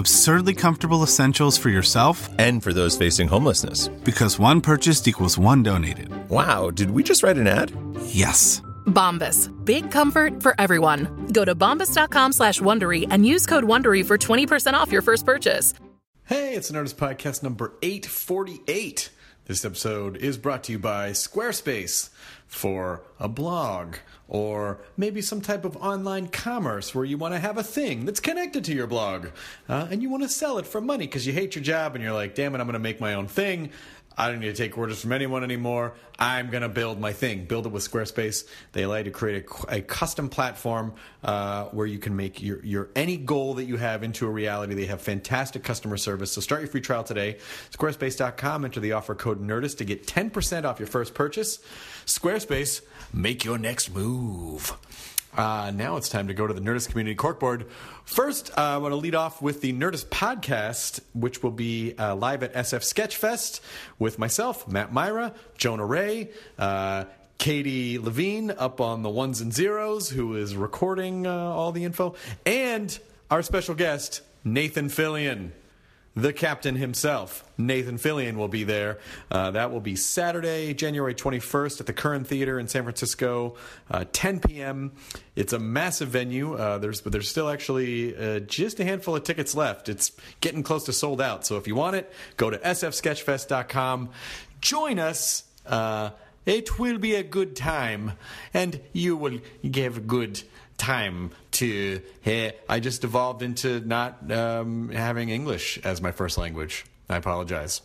Absurdly comfortable essentials for yourself and for those facing homelessness. Because one purchased equals one donated. Wow, did we just write an ad? Yes. Bombas. Big comfort for everyone. Go to bombas.com slash Wondery and use code Wondery for 20% off your first purchase. Hey, it's Nerdist Podcast number 848. This episode is brought to you by Squarespace for a blog or maybe some type of online commerce where you want to have a thing that's connected to your blog uh, and you want to sell it for money because you hate your job and you're like, damn it, I'm going to make my own thing. I don't need to take orders from anyone anymore. I'm going to build my thing. Build it with Squarespace. They allow you to create a, a custom platform uh, where you can make your, your any goal that you have into a reality. They have fantastic customer service. So start your free trial today. Squarespace.com. Enter the offer code Nerdist to get 10% off your first purchase. Squarespace, make your next move. Uh, now it's time to go to the Nerdist Community Corkboard. First, uh, I want to lead off with the Nerdist podcast, which will be uh, live at SF Sketchfest with myself, Matt Mira, Jonah Ray, uh, Katie Levine up on the ones and zeros, who is recording uh, all the info, and our special guest, Nathan Fillion the captain himself, Nathan Fillion, will be there. Uh, that will be Saturday, January 21st at the Curran Theater in San Francisco, uh, 10 p.m. It's a massive venue. Uh, there's but there's still actually uh, just a handful of tickets left. It's getting close to sold out. So if you want it, go to sfsketchfest.com. Join us. Uh, it will be a good time, and you will give good time to hey i just evolved into not um, having english as my first language. I apologize.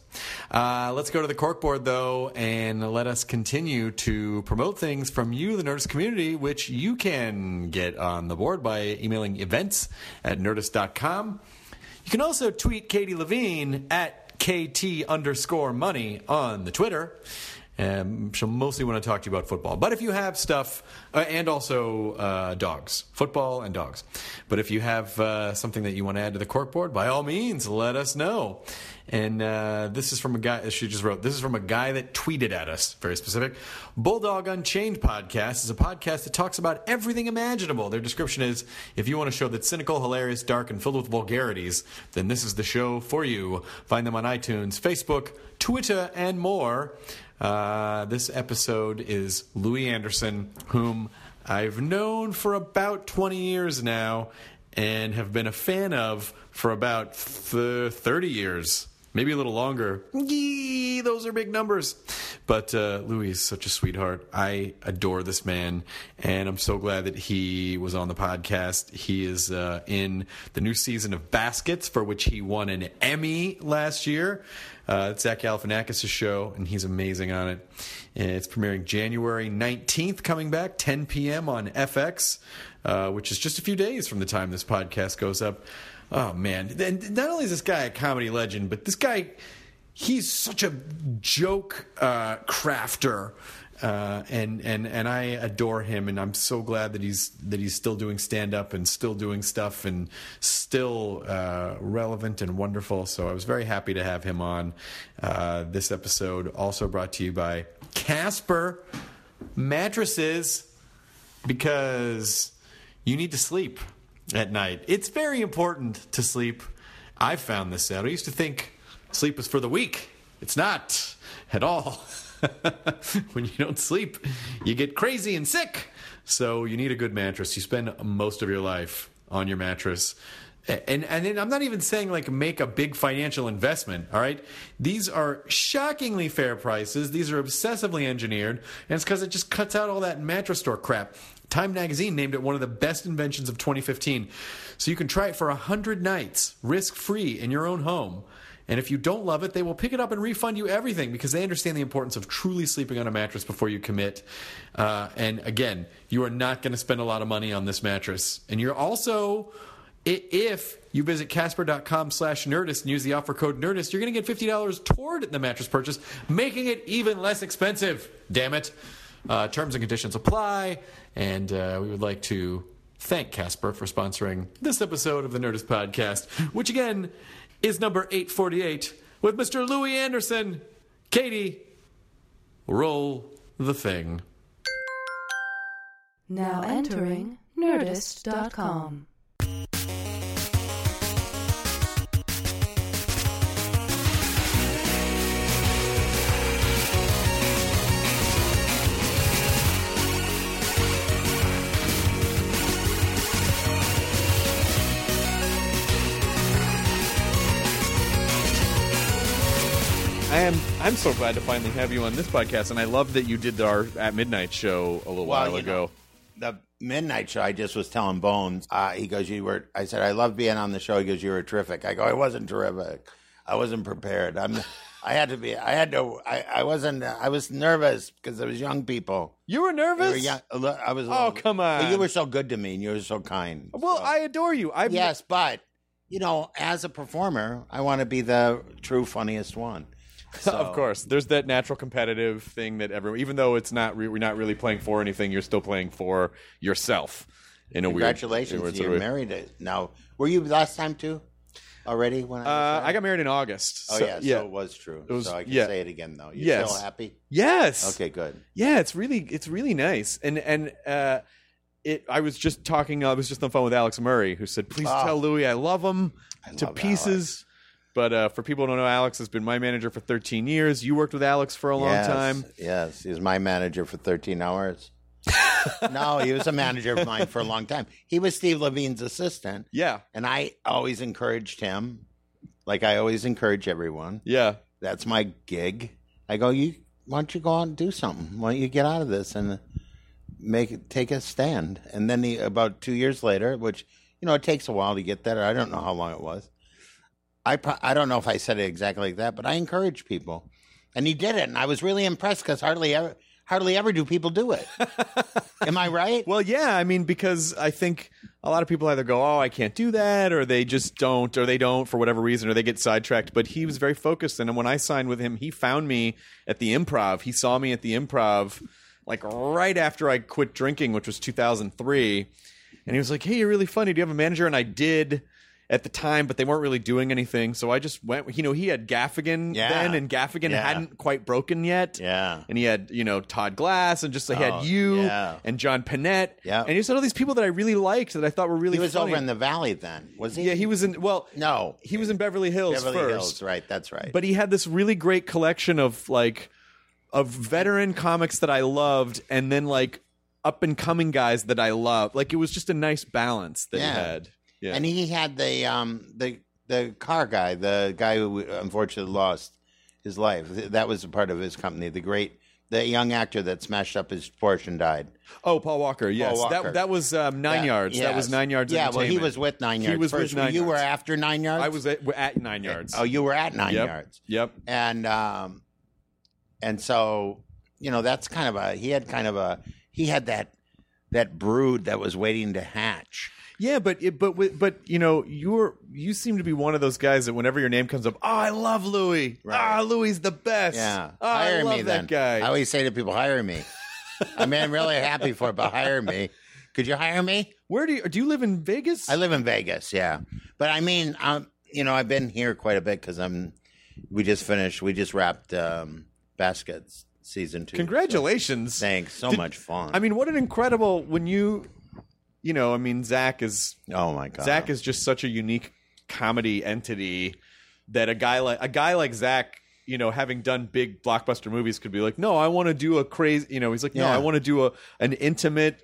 Uh, let's go to the corkboard though and let us continue to promote things from you the nerdist community which you can get on the board by emailing events at nerdist.com you can also tweet katie levine at kt underscore money on the twitter um, she'll mostly want to talk to you about football. But if you have stuff, uh, and also uh, dogs, football and dogs. But if you have uh, something that you want to add to the corkboard, by all means, let us know. And uh, this is from a guy, she just wrote, this is from a guy that tweeted at us, very specific. Bulldog Unchained podcast is a podcast that talks about everything imaginable. Their description is if you want a show that's cynical, hilarious, dark, and filled with vulgarities, then this is the show for you. Find them on iTunes, Facebook, Twitter, and more. Uh, this episode is Louie Anderson, whom I've known for about 20 years now and have been a fan of for about th- 30 years. Maybe a little longer. Yee, those are big numbers. But uh, Louie is such a sweetheart. I adore this man, and I'm so glad that he was on the podcast. He is uh, in the new season of Baskets, for which he won an Emmy last year. Uh, it's Zach Galifianakis' show, and he's amazing on it. It's premiering January 19th, coming back, 10 p.m. on FX, uh, which is just a few days from the time this podcast goes up. Oh, man. And not only is this guy a comedy legend, but this guy, he's such a joke uh, crafter. Uh, and and and I adore him, and I'm so glad that he's that he's still doing stand up and still doing stuff and still uh, relevant and wonderful. So I was very happy to have him on. Uh, this episode also brought to you by Casper mattresses because you need to sleep at night. It's very important to sleep. I found this out. I used to think sleep was for the weak. It's not at all. when you don't sleep, you get crazy and sick. So you need a good mattress. You spend most of your life on your mattress. And and then I'm not even saying like make a big financial investment, all right? These are shockingly fair prices. These are obsessively engineered, and it's cuz it just cuts out all that mattress store crap. Time magazine named it one of the best inventions of 2015. So you can try it for 100 nights, risk-free in your own home. And if you don't love it, they will pick it up and refund you everything because they understand the importance of truly sleeping on a mattress before you commit. Uh, and again, you are not going to spend a lot of money on this mattress. And you're also, if you visit casper.com slash nerdist and use the offer code nerdist, you're going to get $50 toward the mattress purchase, making it even less expensive. Damn it. Uh, terms and conditions apply. And uh, we would like to thank Casper for sponsoring this episode of the Nerdist Podcast, which again is number 848 with Mr. Louie Anderson. Katie, roll the thing. Now entering Nerdist.com. I am. I'm so glad to finally have you on this podcast, and I love that you did our at midnight show a little while ago. know, the midnight show, I just was telling Bones. Uh, he goes, "You were." I said, "I love being on the show." He goes, "You were terrific." I go, "I wasn't terrific. I wasn't prepared. I'm. I had to be. I had to. I, I wasn't. I was nervous because it was young people. You were They were nervous. young, I was. Oh, come on. you were so good to me, and you were so kind. well, So- I adore you. I've yes, but you know, as a performer, I want to be the true funniest one. of course. There's that natural competitive thing that everyone, even though it's not, re- we're not really playing for anything. You're still playing for yourself. In a Congratulations, weird, you're way. married it- now. Were you last time too? Already? When I, Uh. I got married in August. Oh so- yeah, yeah. so it was true. It was- so I can yeah. say it again though. You Yes. still happy? Yes. Okay, good. Yeah, it's really it's really nice. And and uh it I was just talking I was just on the phone with Alex Murray who said, "Please Oh. tell Louie I love him I to love pieces." But uh, for people who don't know, Alex has been my manager for 13 years. You worked with Alex for a long yes, time. Yes, he was my manager for 13 hours. no, he was a manager of mine for a long time. He was Steve Levine's assistant, Yeah, and I always encouraged him, like I always encourage everyone. yeah. That's my gig. I go, you why don't you go out and do something? Why don't you get out of this and make take a stand? And then he, about two years later, which you know it takes a while to get there. I don't know how long it was. I pro- I don't know if I said it exactly like that, but I encourage people, and he did it, and I was really impressed because hardly ever hardly ever do people do it. Am I right? Well, yeah, I mean, because I think a lot of people either go, "Oh, I can't do that," or they just don't, or they don't for whatever reason, or they get sidetracked. But he was very focused, and when I signed with him, he found me at the Improv. He saw me at the Improv, like right after I quit drinking, which was 2003, and he was like, "Hey, you're really funny. Do you have a manager?" And I did. At the time, but they weren't really doing anything, so I just went. You know, he had Gaffigan Yeah. then, and Gaffigan Yeah. hadn't quite broken yet. Yeah. and he had you know Todd Glass, and just he Oh, had you, yeah. and John Pinette. Yeah. And he just had all these people that I really liked that I thought were really he was funny. over in the valley then, was he? Yeah, he was in well No, he was in Beverly Hills Beverly first. Hills, right? That's right. But he had this really great collection of like of veteran comics that I loved and then like up and coming guys that I loved. Like it was just a nice balance that Yeah. he had. Yeah. And he had the um the the car guy, the guy who unfortunately lost his life. That was a part of his company. The great, the young actor that smashed up his Porsche and died. oh, Paul Walker. Yes. Walker. That that was um, 9 Yeah, yards. That was 9 yards Yeah, well, he was with Nine Yards. He Yards. was with. Nine You were after Nine Yards. I was at, at 9 yards. Oh, you were at Nine yep. Yards, Yep. and um, and so you know that's kind of a he had kind of a he had that that brood that was waiting to hatch. Yeah, but it, but but you know you're you seem to be one of those guys that whenever your name comes up, oh, I love Louie. Right. Ah, Louie the best. Yeah, oh, hire I love me that then. guy. I always say to people, hire me. I mean, I'm really happy for it, but hire me. Could you hire me? Where do you do you live in Vegas? I live in Vegas, yeah. But I mean, um, you know, I've been here quite a bit because I'm. We just finished. We just wrapped um, Baskets season two. Congratulations. So, thanks. So Did- much fun. I mean, what an incredible when you, you know, I mean, Zach is oh my god, Zach is just such a unique comedy entity that a guy like a guy like Zach, you know, having done big blockbuster movies, could be like, no, I want to do a crazy, you know, he's like, no, Yeah. I want to do a an intimate,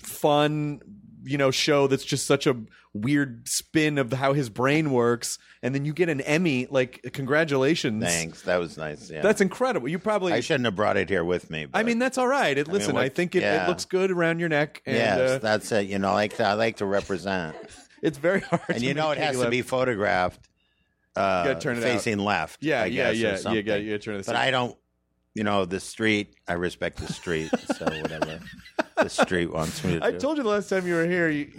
fun, you know show that's just such a weird spin of how his brain works, and then you get an Emmy. Like, congratulations! Thanks. That was nice. Yeah. That's incredible. You probably. I shouldn't have brought it here with me. I mean, that's all right. It, listen, I what- think it, yeah. it looks good around your neck, and yes, uh, that's it. You know, like I like to represent, it's very hard. and to you know, it has to be photographed uh, gotta turn it out. facing left. Yeah, I yeah, guess, yeah. You something. got you turn the. But I don't. You know, the street. I respect the street. so whatever the street wants me to I do. told you the last time you were here you,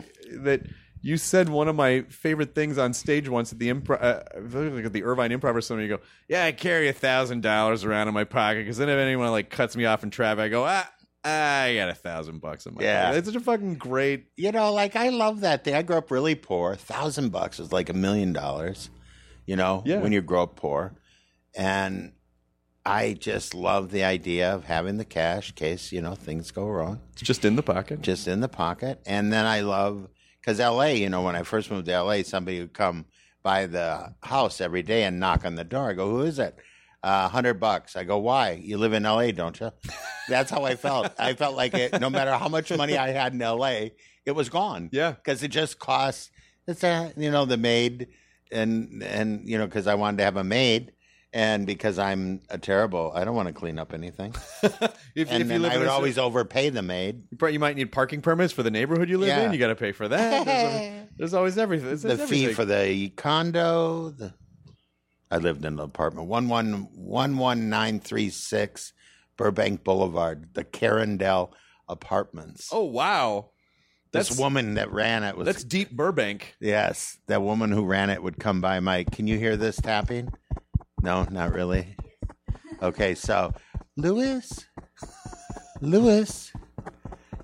that you said one of my favorite things on stage once at the improv, uh, like at the Irvine Improv or something. You go, "Yeah, I carry a thousand dollars around in my pocket because then if anyone like cuts me off in traffic, I go, ah, I got a thousand bucks in my Yeah. pocket." It's such a fucking great. you know, like I love that thing. I grew up really poor. A Thousand bucks is like a million dollars. You know, Yeah. when you grow up poor, and I just love the idea of having the cash in case you know things go wrong. It's just in the pocket. just in the pocket. And then I love because LA, you know, when I first moved to LA, somebody would come by the house every day and knock on the door. I go, "Who is it?" Uh, a hundred bucks. I go, "Why? You live in LA, don't you?" That's how I felt. I felt like it. No matter how much money I had in LA, it was gone. Yeah. because it just costs. It's a you know the maid and and you know because I wanted to have a maid. And because I'm a terrible, I don't want to clean up anything. if, And if you live I would a, always overpay the maid. you might need parking permits for the neighborhood you live Yeah. in. You got to pay for that. There's always, there's always everything. There's, the there's fee everything. for the condo. The I lived in an apartment one one one one nine three six Burbank Boulevard, the Carindale Apartments. Oh wow, this that's woman that ran it was that's deep Burbank. yes, that woman who ran it would come by. My, can you hear this tapping? No, not really. Okay, so Lewis, Lewis,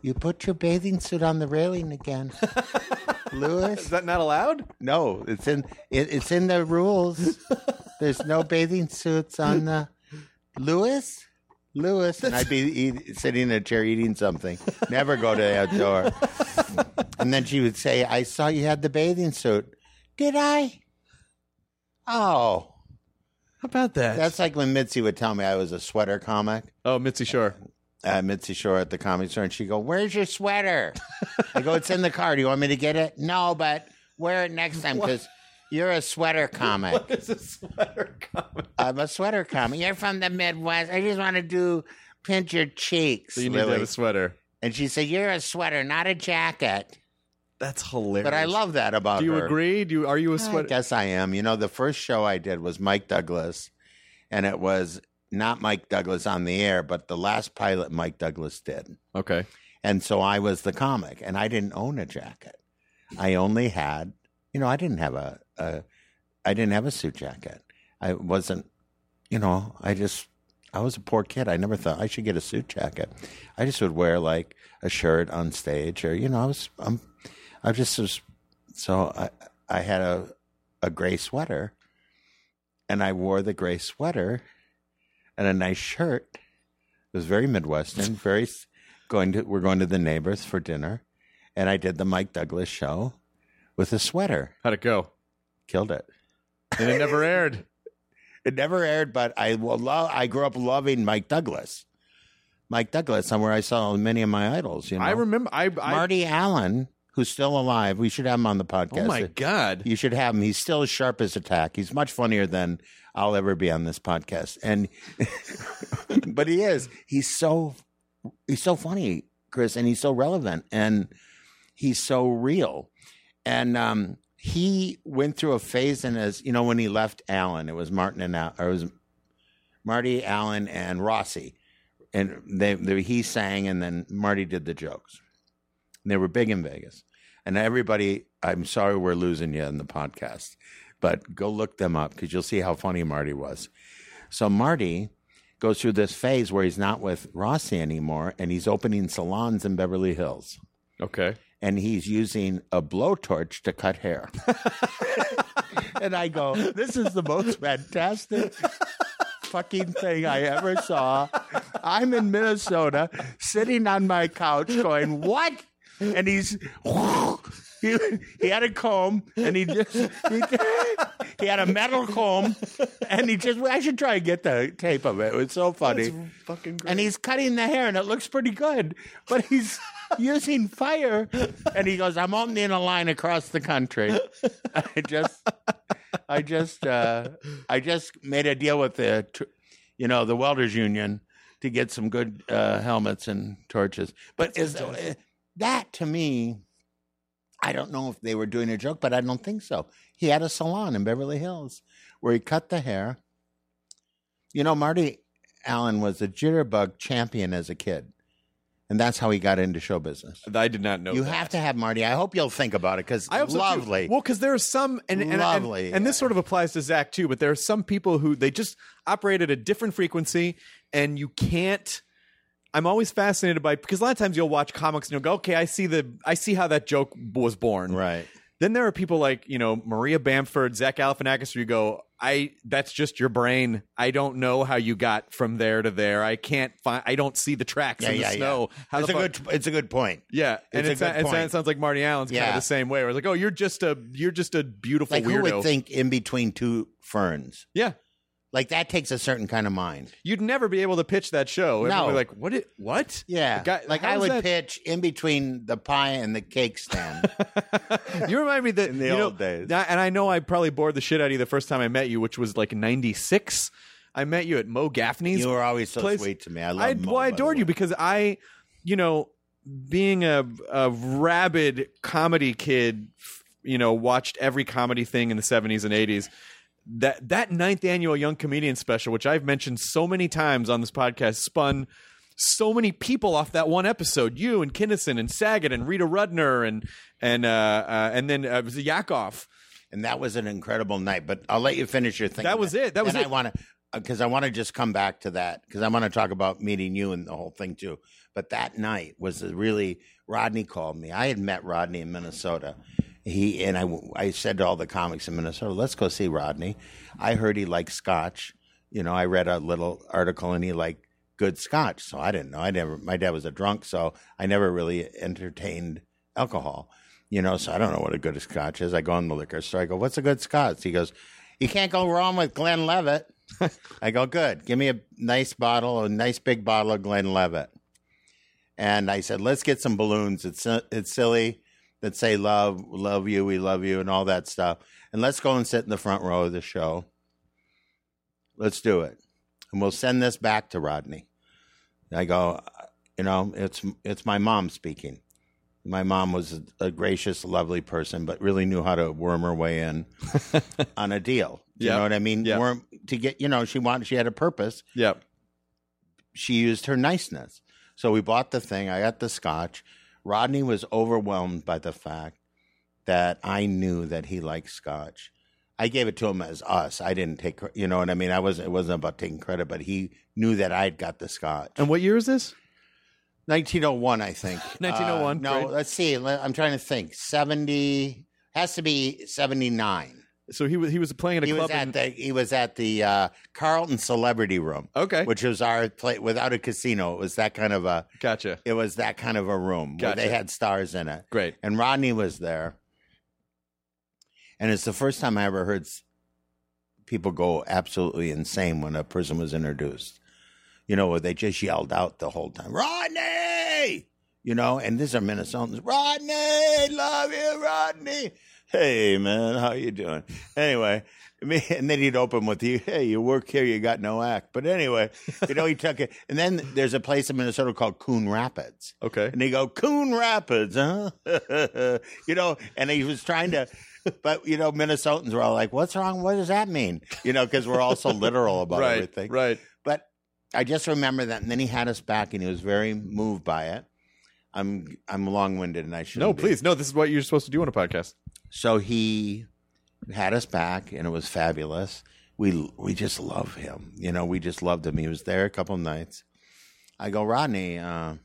you put your bathing suit on the railing again. Lewis, Is that not allowed? No, it's in it, it's in the rules. There's no bathing suits on the Lewis. Lewis, and I'd be eat, sitting in a chair eating something. Never go to that door. And then she would say, "I saw you had the bathing suit. Did I? Oh, How about that? that's like when Mitzi would tell me I was a sweater comic. oh Mitzi Shore. Uh, Mitzi Shore at the comedy store, and she go, "Where's your sweater?" I go, "It's in the car. Do you want me to get it?" No, but wear it next time because you're a sweater comic. It's a sweater comic. I'm a sweater comic. You're from the Midwest. I just want to do pinch your cheeks. So you need to have a sweater. and she said, "You're a sweater, not a jacket." That's hilarious. But I love that about Do you her. agree? Do you are you a I sweater? guess I am. You know, the first show I did was Mike Douglas, and it was not Mike Douglas on the air, but the last pilot Mike Douglas did. Okay. And so I was the comic, and I didn't own a jacket. I only had, you know, I didn't have a, a I didn't have a suit jacket. I wasn't, you know, I just, I was a poor kid. I never thought I should get a suit jacket. I just would wear like a shirt on stage, or you know, I was, I'm, I just was, so I, I had a, a gray sweater, and I wore the gray sweater, and a nice shirt. It was very Midwestern, very going to. We're going to the neighbors for dinner, and I did the Mike Douglas show with a sweater. How'd it go? Killed it. And it never aired. It never aired, but I love. I grew up loving Mike Douglas. Mike Douglas, somewhere I saw many of my idols. You know, I remember. I, I Marty Allen, who's still alive. We should have him on the podcast. Oh my god. You should have him. He's still as sharp as a tack. He's much funnier than I'll ever be on this podcast. And but he is. He's so he's so funny, Chris, and he's so relevant and he's so real. And um he went through a phase in his, you know, when he left Allen, it was Martin and Al, or it was Marty Allen and Rossi. And they, they he sang and then Marty did the jokes. And they were big in Vegas. And everybody, I'm sorry we're losing you in the podcast, but go look them up because you'll see how funny Marty was. So Marty goes through this phase where he's not with Rossi anymore and he's opening salons in Beverly Hills. Okay. And he's using a blowtorch to cut hair. and I go, this is the most fantastic fucking thing I ever saw. I'm in Minnesota, sitting on my couch, going, "What?" And he's he, he had a comb, and he just he, he had a metal comb, and he just I should try and get the tape of it. It was so funny. Fucking great. And he's cutting the hair, and it looks pretty good. But he's using fire? And he goes, I'm only in a line across the country. I just, I just, uh, I just made a deal with the, you know, the welders union to get some good uh, helmets and torches. But is uh, that to me? I don't know if they were doing a joke, but I don't think so. He had a salon in Beverly Hills where he cut the hair. You know, Marty Allen was a jitterbug champion as a kid. And that's how he got into show business. I did not know. You that. have to have Marty. I hope you'll think about it because I hope so, too. lovely. Well, because there are some, and, and, and- Lovely, and, this sort of applies to Zach too. But there are some people who they just operate at a different frequency, and you can't. I'm always fascinated by because a lot of times you'll watch comics and you'll go, okay, I see the, I see how that joke was born. Right. Then there are people like you know Maria Bamford, Zach Galifianakis, where you go, I that's just your brain. I don't know how you got from there to there. I can't find. I don't see the tracks Yeah, in the yeah, snow. yeah. How it's a fuck- good. It's a good point. Yeah, and It's it's, a good it, sounds like Marty Allen's kind of the same way. Where it's like, oh, you're just a you're just a beautiful Like weirdo. who would think in between two ferns? yeah, Like that takes a certain kind of mind. you'd never be able to pitch that show. No. be like, what? It, what? Yeah. Guy- like I would that- pitch in between the pie and the cake stand. you remind me that In the you know, old days. and I know I probably bored the shit out of you the first time I met you, which was like '96. I met you at Mo Gaffney's. you were always so place. sweet to me. I love. I, Mo, well, I adored you because I, you know, being a a rabid comedy kid, you know, watched every comedy thing in the seventies and eighties. That that ninth annual Young Comedian Special, which I've mentioned so many times on this podcast, spun so many people off that one episode. You and Kinison and Saget and Rita Rudner and and uh, uh, and then uh, it was Yakov. and that was an incredible night. But I'll let you finish your thing. That was it. That was and it. I want to because I want to just come back to that because I want to talk about meeting you and the whole thing too. But that night was a really Rodney called me. I had met Rodney in Minnesota. He and I. I said to all the comics in Minnesota, "Let's go see Rodney." I heard he liked Scotch. You know, I read a little article and he liked good Scotch. So I didn't know. I never. My dad was a drunk, so I never really entertained alcohol. You know, so I don't know what a good Scotch is. I go in the liquor store. I go, "What's a good Scotch?" He goes, "You can't go wrong with Glenlivet." I go, "Good. Give me a nice bottle, a nice big bottle of Glenlivet." And I said, "Let's get some balloons. It's it's silly that say love, love you, we love you, and all that stuff. And let's go and sit in the front row of the show. Let's do it, and we'll send this back to Rodney." I go, "You know, it's it's my mom speaking." My mom was a, gracious, lovely person, but really knew how to worm her way in on a deal. You Yep. know what I mean? Yep. Worm to get, you know, she wanted, she had a purpose. Yep. She used her niceness. So we bought the thing. I got the scotch. Rodney was overwhelmed by the fact that I knew that he liked scotch. I gave it to him as us. I didn't take, you know what I mean? I wasn't, it wasn't about taking credit, but he knew that I'd got the scotch. And what year is this? 1901, I think. 1901, Uh, no, let's see. I'm trying to think. 70 has to be 79. So he was he was playing at a He was club. in- the he was at the uh, Carlton Celebrity Room. Okay. which was our play without a casino. It was that kind of a gotcha. it was that kind of a room where they had stars in it. Great. And Rodney was there, and it's the first time I ever heard people go absolutely insane when a person was introduced. You know, where they just yelled out the whole time, Rodney! You know, and these are Minnesotans. Rodney, love you, Rodney. Hey, man, how you doing? Anyway, mean, and then he'd open with you, hey, you work here, you got no act. But anyway, you know, he took it. And then there's a place in Minnesota called Coon Rapids. Okay. And they go, Coon Rapids, huh? you know, and he was trying to, but, you know, Minnesotans were all like, what's wrong? What does that mean? You know, because we're all so literal about right. everything. Right. But I just remember that. And then he had us back and he was very moved by it. I'm I'm long winded and I should No, please. No, this is what you're supposed to do on a podcast. So he had us back and it was fabulous. We we just love him. You know, we just loved him. He was there a couple of nights. I go, Rodney, uh,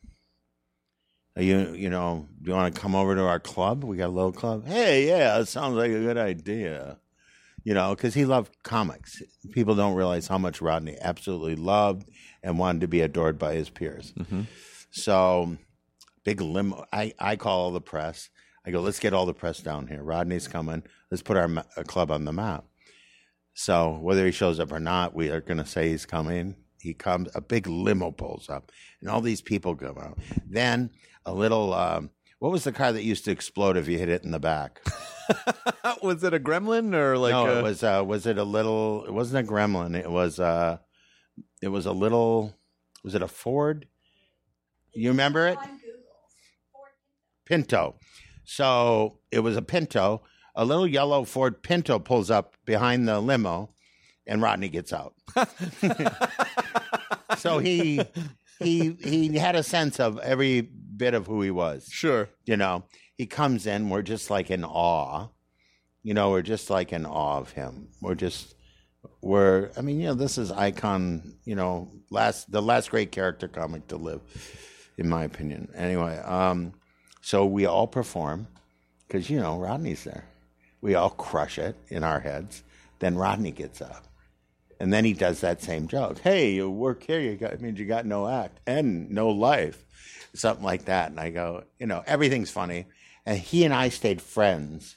are you you know, do you want to come over to our club? We got a little club. Hey, yeah, that sounds like a good idea. You know, because he loved comics. People don't realize how much Rodney absolutely loved and wanted to be adored by his peers. So, big limo. I, I call all the press. I go, let's get all the press down here. Rodney's coming. Let's put our ma- uh, club on the map. So, whether he shows up or not, we are going to say he's coming. He comes, a big limo pulls up, and all these people come out. Then a little. Um, what was the car that used to explode if you hit it in the back? was it a gremlin or like no, a, it was. Uh, was it a little? It wasn't a Gremlin. It was. Uh, it was a little. Was it a Ford? You remember it? Pinto. So it was a Pinto. A little yellow Ford Pinto pulls up behind the limo, and Rodney gets out. so he he he had a sense of every bit of who he was. sure. You know, he comes in, we're just like in awe. You know, we're just like in awe of him. We're just we're I mean, you know, this is icon, you know, last the last great character comic to live, in my opinion. Anyway, um, so we all perform because you know Rodney's there. We all crush it in our heads. Then Rodney gets up. And then he does that same joke. Hey, you work here, you got means you got no act and no life. Something like that. And I go, you know, everything's funny. And he and I stayed friends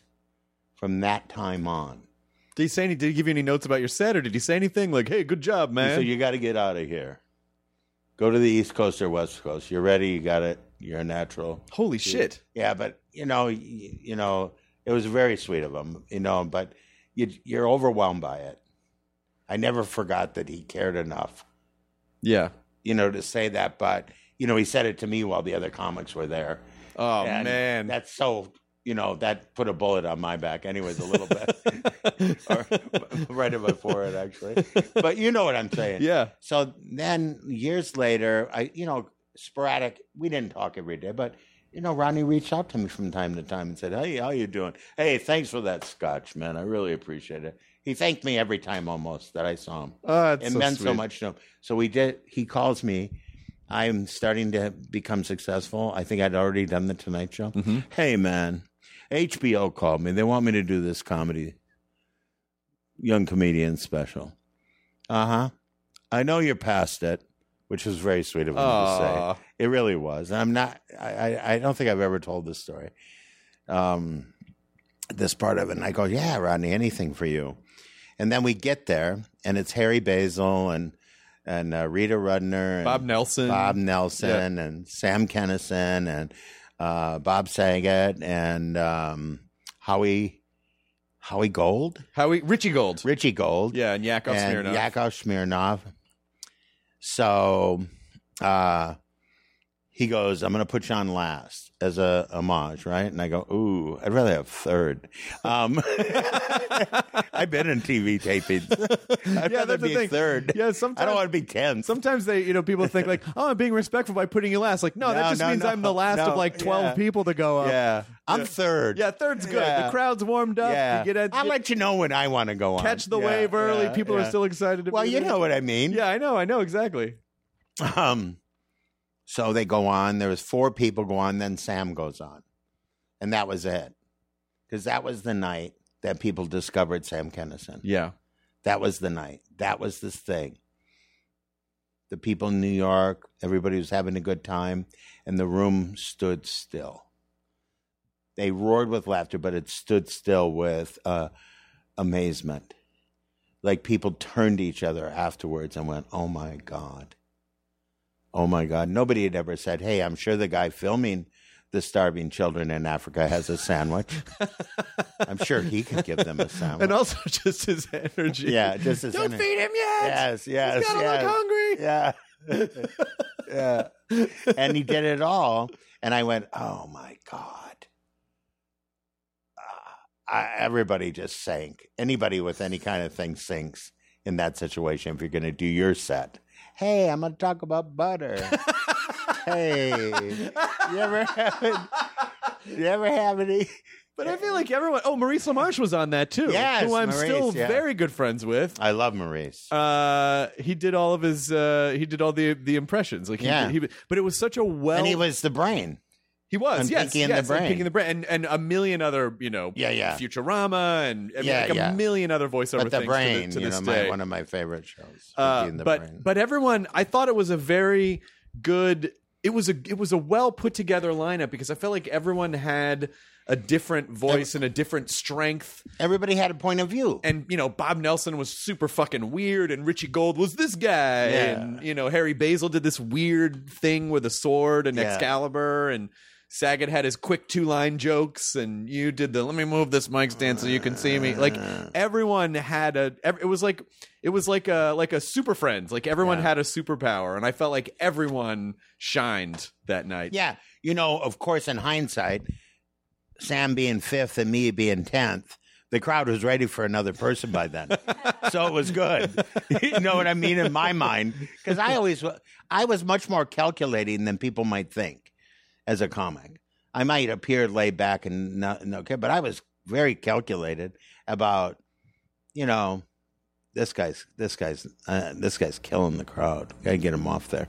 from that time on. Did he say any? Did he give you any notes about your set, or did he say anything like, "Hey, good job, man"? So you got to get out of here. Go to the East Coast or West Coast. You're ready. You got it. You're a natural. Holy shit! Yeah, but you know, you, you know, it was very sweet of him. You know, but you, you're overwhelmed by it. I never forgot that he cared enough, Yeah. you know, to say that. But you know, he said it to me while the other comics were there. Oh And man. that's so. You know, that put a bullet on my back, anyways, a little bit, or right in my forehead, actually. But you know what I'm saying. yeah. So then years later, I you know sporadic. We didn't talk every day, but you know Rodney reached out to me from time to time and said, "Hey, how you doing? Hey, thanks for that scotch, man. I really appreciate it." He thanked me every time almost that I saw him. Oh, that's it so meant so much to him. So we did. He calls me. I'm starting to become successful. I think I'd already done the Tonight Show. Mm-hmm. Hey, man, HBO called me. They want me to do this comedy, young comedian special. Uh huh. I know you're past it, which was very sweet of him to say. It really was. And I'm not. I, I. I don't think I've ever told this story. Um, this part of it, and I go, "Yeah, Rodney, anything for you." And then we get there, and it's Harry Basil and and uh, Rita Rudner, and Bob Nelson. Bob Nelson, and Sam Kinison, and uh, Bob Saget, and um, Howie Howie Gold, Howie Richie Gold. Richie Gold, Yeah, and Yakov and Smirnoff. Yakov Smirnoff. So uh, he goes, I'm going to put you on last as a homage, right? And I go, ooh, I'd rather have third. Um, I've been in TV tapings. I'd Yeah, rather that's the be thing. third. Yeah, sometimes I don't want to be 10th. Sometimes they, you know, people think like, "Oh, I'm being respectful by putting you last." Like, no, that just no, means no, I'm the last no, of like 12 yeah. people to go up. yeah. I'm third. Yeah, third's good. Yeah. The crowd's warmed up. Yeah. You get a, I'll you let you know when I want to go on. catch the Yeah, wave early. people are still excited to Well, you there. know what I mean. Yeah, I know. I know exactly. Um, so they go on. There was four people go on. Then Sam goes on, and that was it. Because that was the night that people discovered Sam Kinison. Yeah. That was the night. That was this thing. The people in New York, everybody was having a good time, and the room stood still. They roared with laughter, but it stood still with uh, amazement. Like people turned to each other afterwards and went, "Oh my god." Oh my God. Nobody had ever said, Hey, I'm sure the guy filming the starving children in Africa has a sandwich. I'm sure he could give them a sandwich. And also just his energy. yeah, just as Don't feed him yet. Yes, yes, He's gotta yes. look hungry. Yeah. yeah. And he did it all. And I went, Oh my God. Uh, I, everybody just sank. Anybody with any kind of thing sinks in that situation if you're going to do your set. Hey, I'm going to talk about butter. hey, you ever have you ever have any? But I feel like everyone. Oh, Maurice LaMarche was on that too. Yes, who I'm Maurice, still yeah. very good friends with. I love Maurice. Uh, he did all of his. Uh, he did all the the impressions. Like, he, Yeah. he, but it was such a well. and he was the brain. He was, on yes, Pinky and the yes, Brain. Pinky and the Brain, and and a million other, you know, Yeah, yeah. Futurama, and I mean, Yeah, like a yeah. million other voiceover But the things brain, to, the, to you this know, my, day. one of my favorite shows. Uh, but Brain. but everyone, I thought it was a very good it was a it was a well put together lineup because I felt like everyone had a different voice and a different strength. Everybody had a point of view. And you know, Bob Nelson was super fucking weird, and Richie Gold was this guy, Yeah. and you know, Harry Basil did this weird thing with a sword and Yeah. Excalibur, and Saget had his quick two line jokes, and you did the let me move this mic stand so you can see me. Like ah. everyone had a, it was like it was like a like a super friends. Like everyone Yeah. had a superpower, and I felt like everyone shined that night. Yeah, you know, of course, in hindsight, Sam being fifth and me being tenth, the crowd was ready for another person by then, so it was good. you know what I mean in my mind? Because I always, I was much more calculating than people might think as a comic. I might appear laid back and not, but I was very calculated about, you know, this guy's this guy's uh, this guy's killing the crowd. Got to get him off there.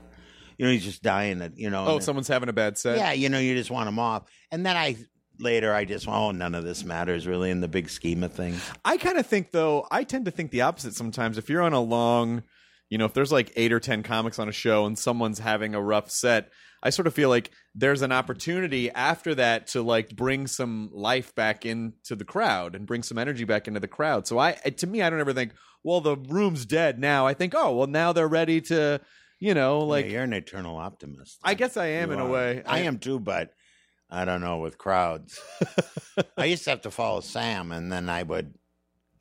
You know, he's just dying. At, you know, Oh, someone's having a bad set. yeah, you know, you just want him off. And then I later I just oh none of this matters really in the big scheme of things. I kind of think though, I tend to think the opposite sometimes. If you're on a long, you know, if there's like eight or 10 comics on a show and someone's having a rough set, I sort of feel like there's an opportunity after that to like bring some life back into the crowd and bring some energy back into the crowd. So I, to me, I don't ever think, well, the room's dead now. I think, oh, well, now they're ready to, you know, like, Yeah, you're an eternal optimist. I guess I am You in a are. way. I am too, but I don't know with crowds. I used to have to follow Sam, and then I would.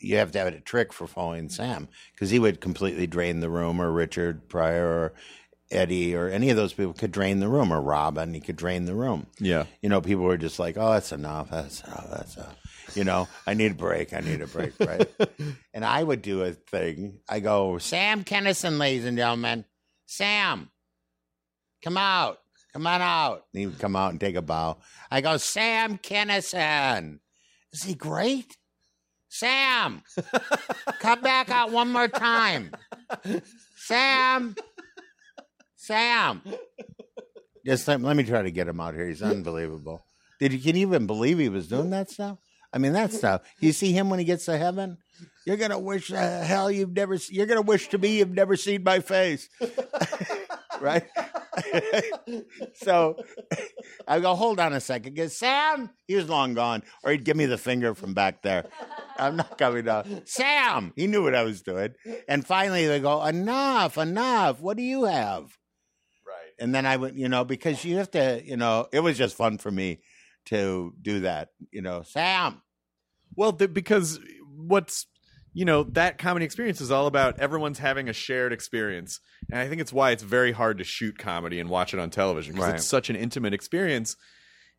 You have to have a trick for following Sam because he would completely drain the room, or Richard Pryor, or Eddie, or any of those people could drain the room, or Robin. He could drain the room. Yeah. You know, people were just like, "Oh, that's enough. That's enough. That's enough." You know, I need a break. I need a break, right? and I would do a thing. I go, Sam Kinison, ladies and gentlemen. Sam, come out. Come on out. And he would come out and take a bow. I go, Sam Kinison. Is he great? Sam, come back out one more time. Sam, Sam. Just let, let me try to get him out here. He's unbelievable. Did you can you even believe he was doing that stuff? I mean, that stuff. You see him when he gets to heaven. You're gonna wish uh, hell you've never. You're gonna wish to me you've never seen my face, right? so I go, hold on a second. Because Sam, he was long gone, or he'd give me the finger from back there. I'm not coming down. Sam, he knew what I was doing. And finally, they go, enough, enough. What do you have? And then I would, you know, because you have to, you know, it was just fun for me to do that. You know, Sam. Well, th- because what's you know that comedy experience is all about everyone's having a shared experience, and I think it's why it's very hard to shoot comedy and watch it on television because Right. it's such an intimate experience.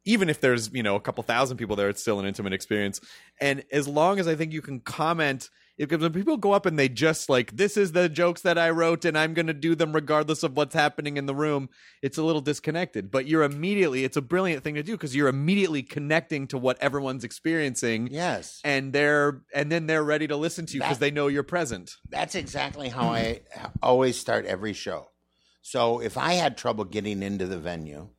Even if there's you know a couple thousand people there, it's still an intimate experience. And as long as I think you can comment, if when people go up and they just like this is the jokes that I wrote and I'm going to do them regardless of what's happening in the room, it's a little disconnected. But you're immediately it's a brilliant thing to do because you're immediately connecting to what everyone's experiencing Yes. and they're and then they're ready to listen to you because they know you're present. That's exactly how I always start every show. So if I had trouble getting into the venue,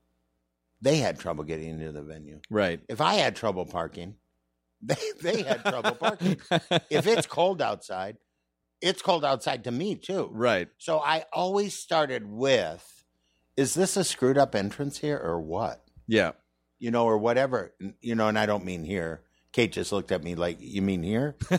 they had trouble getting into the venue. Right. If I had trouble parking, they, they had trouble parking. if it's cold outside, it's cold outside to me too. Right. So I always started with, is this a screwed up entrance here or what? Yeah. You know, or whatever. You know, and I don't mean here. Kate just looked at me like, you mean here? Go,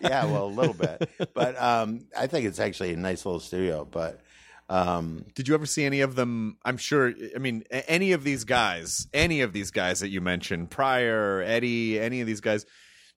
yeah, well, a little bit. But um, I think it's actually a nice little studio. But um, Did you ever see any of them? I'm sure. I mean, any of these guys, any of these guys that you mentioned, Pryor, Eddie, any of these guys.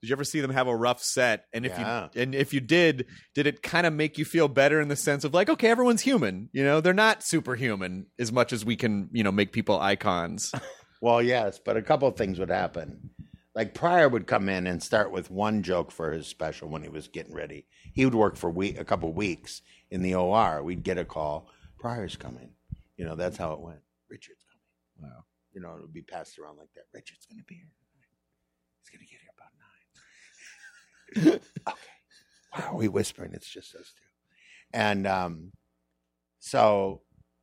Did you ever see them have a rough set? And if Yeah. you and if you did, did it kind of make you feel better in the sense of like, okay, everyone's human. You know, they're not superhuman as much as we can, you know, make people icons. Well, yes, but a couple of things would happen. Like Pryor would come in and start with one joke for his special when he was getting ready. He would work for week, a couple of weeks in the OR. We'd get a call, Pryor's coming. You know, that's how it went. Richard's coming. Wow. You know, it would be passed around like that. Richard's going to be here. He's going to get here about nine. okay. Why are we whispering? It's just us two. And um, so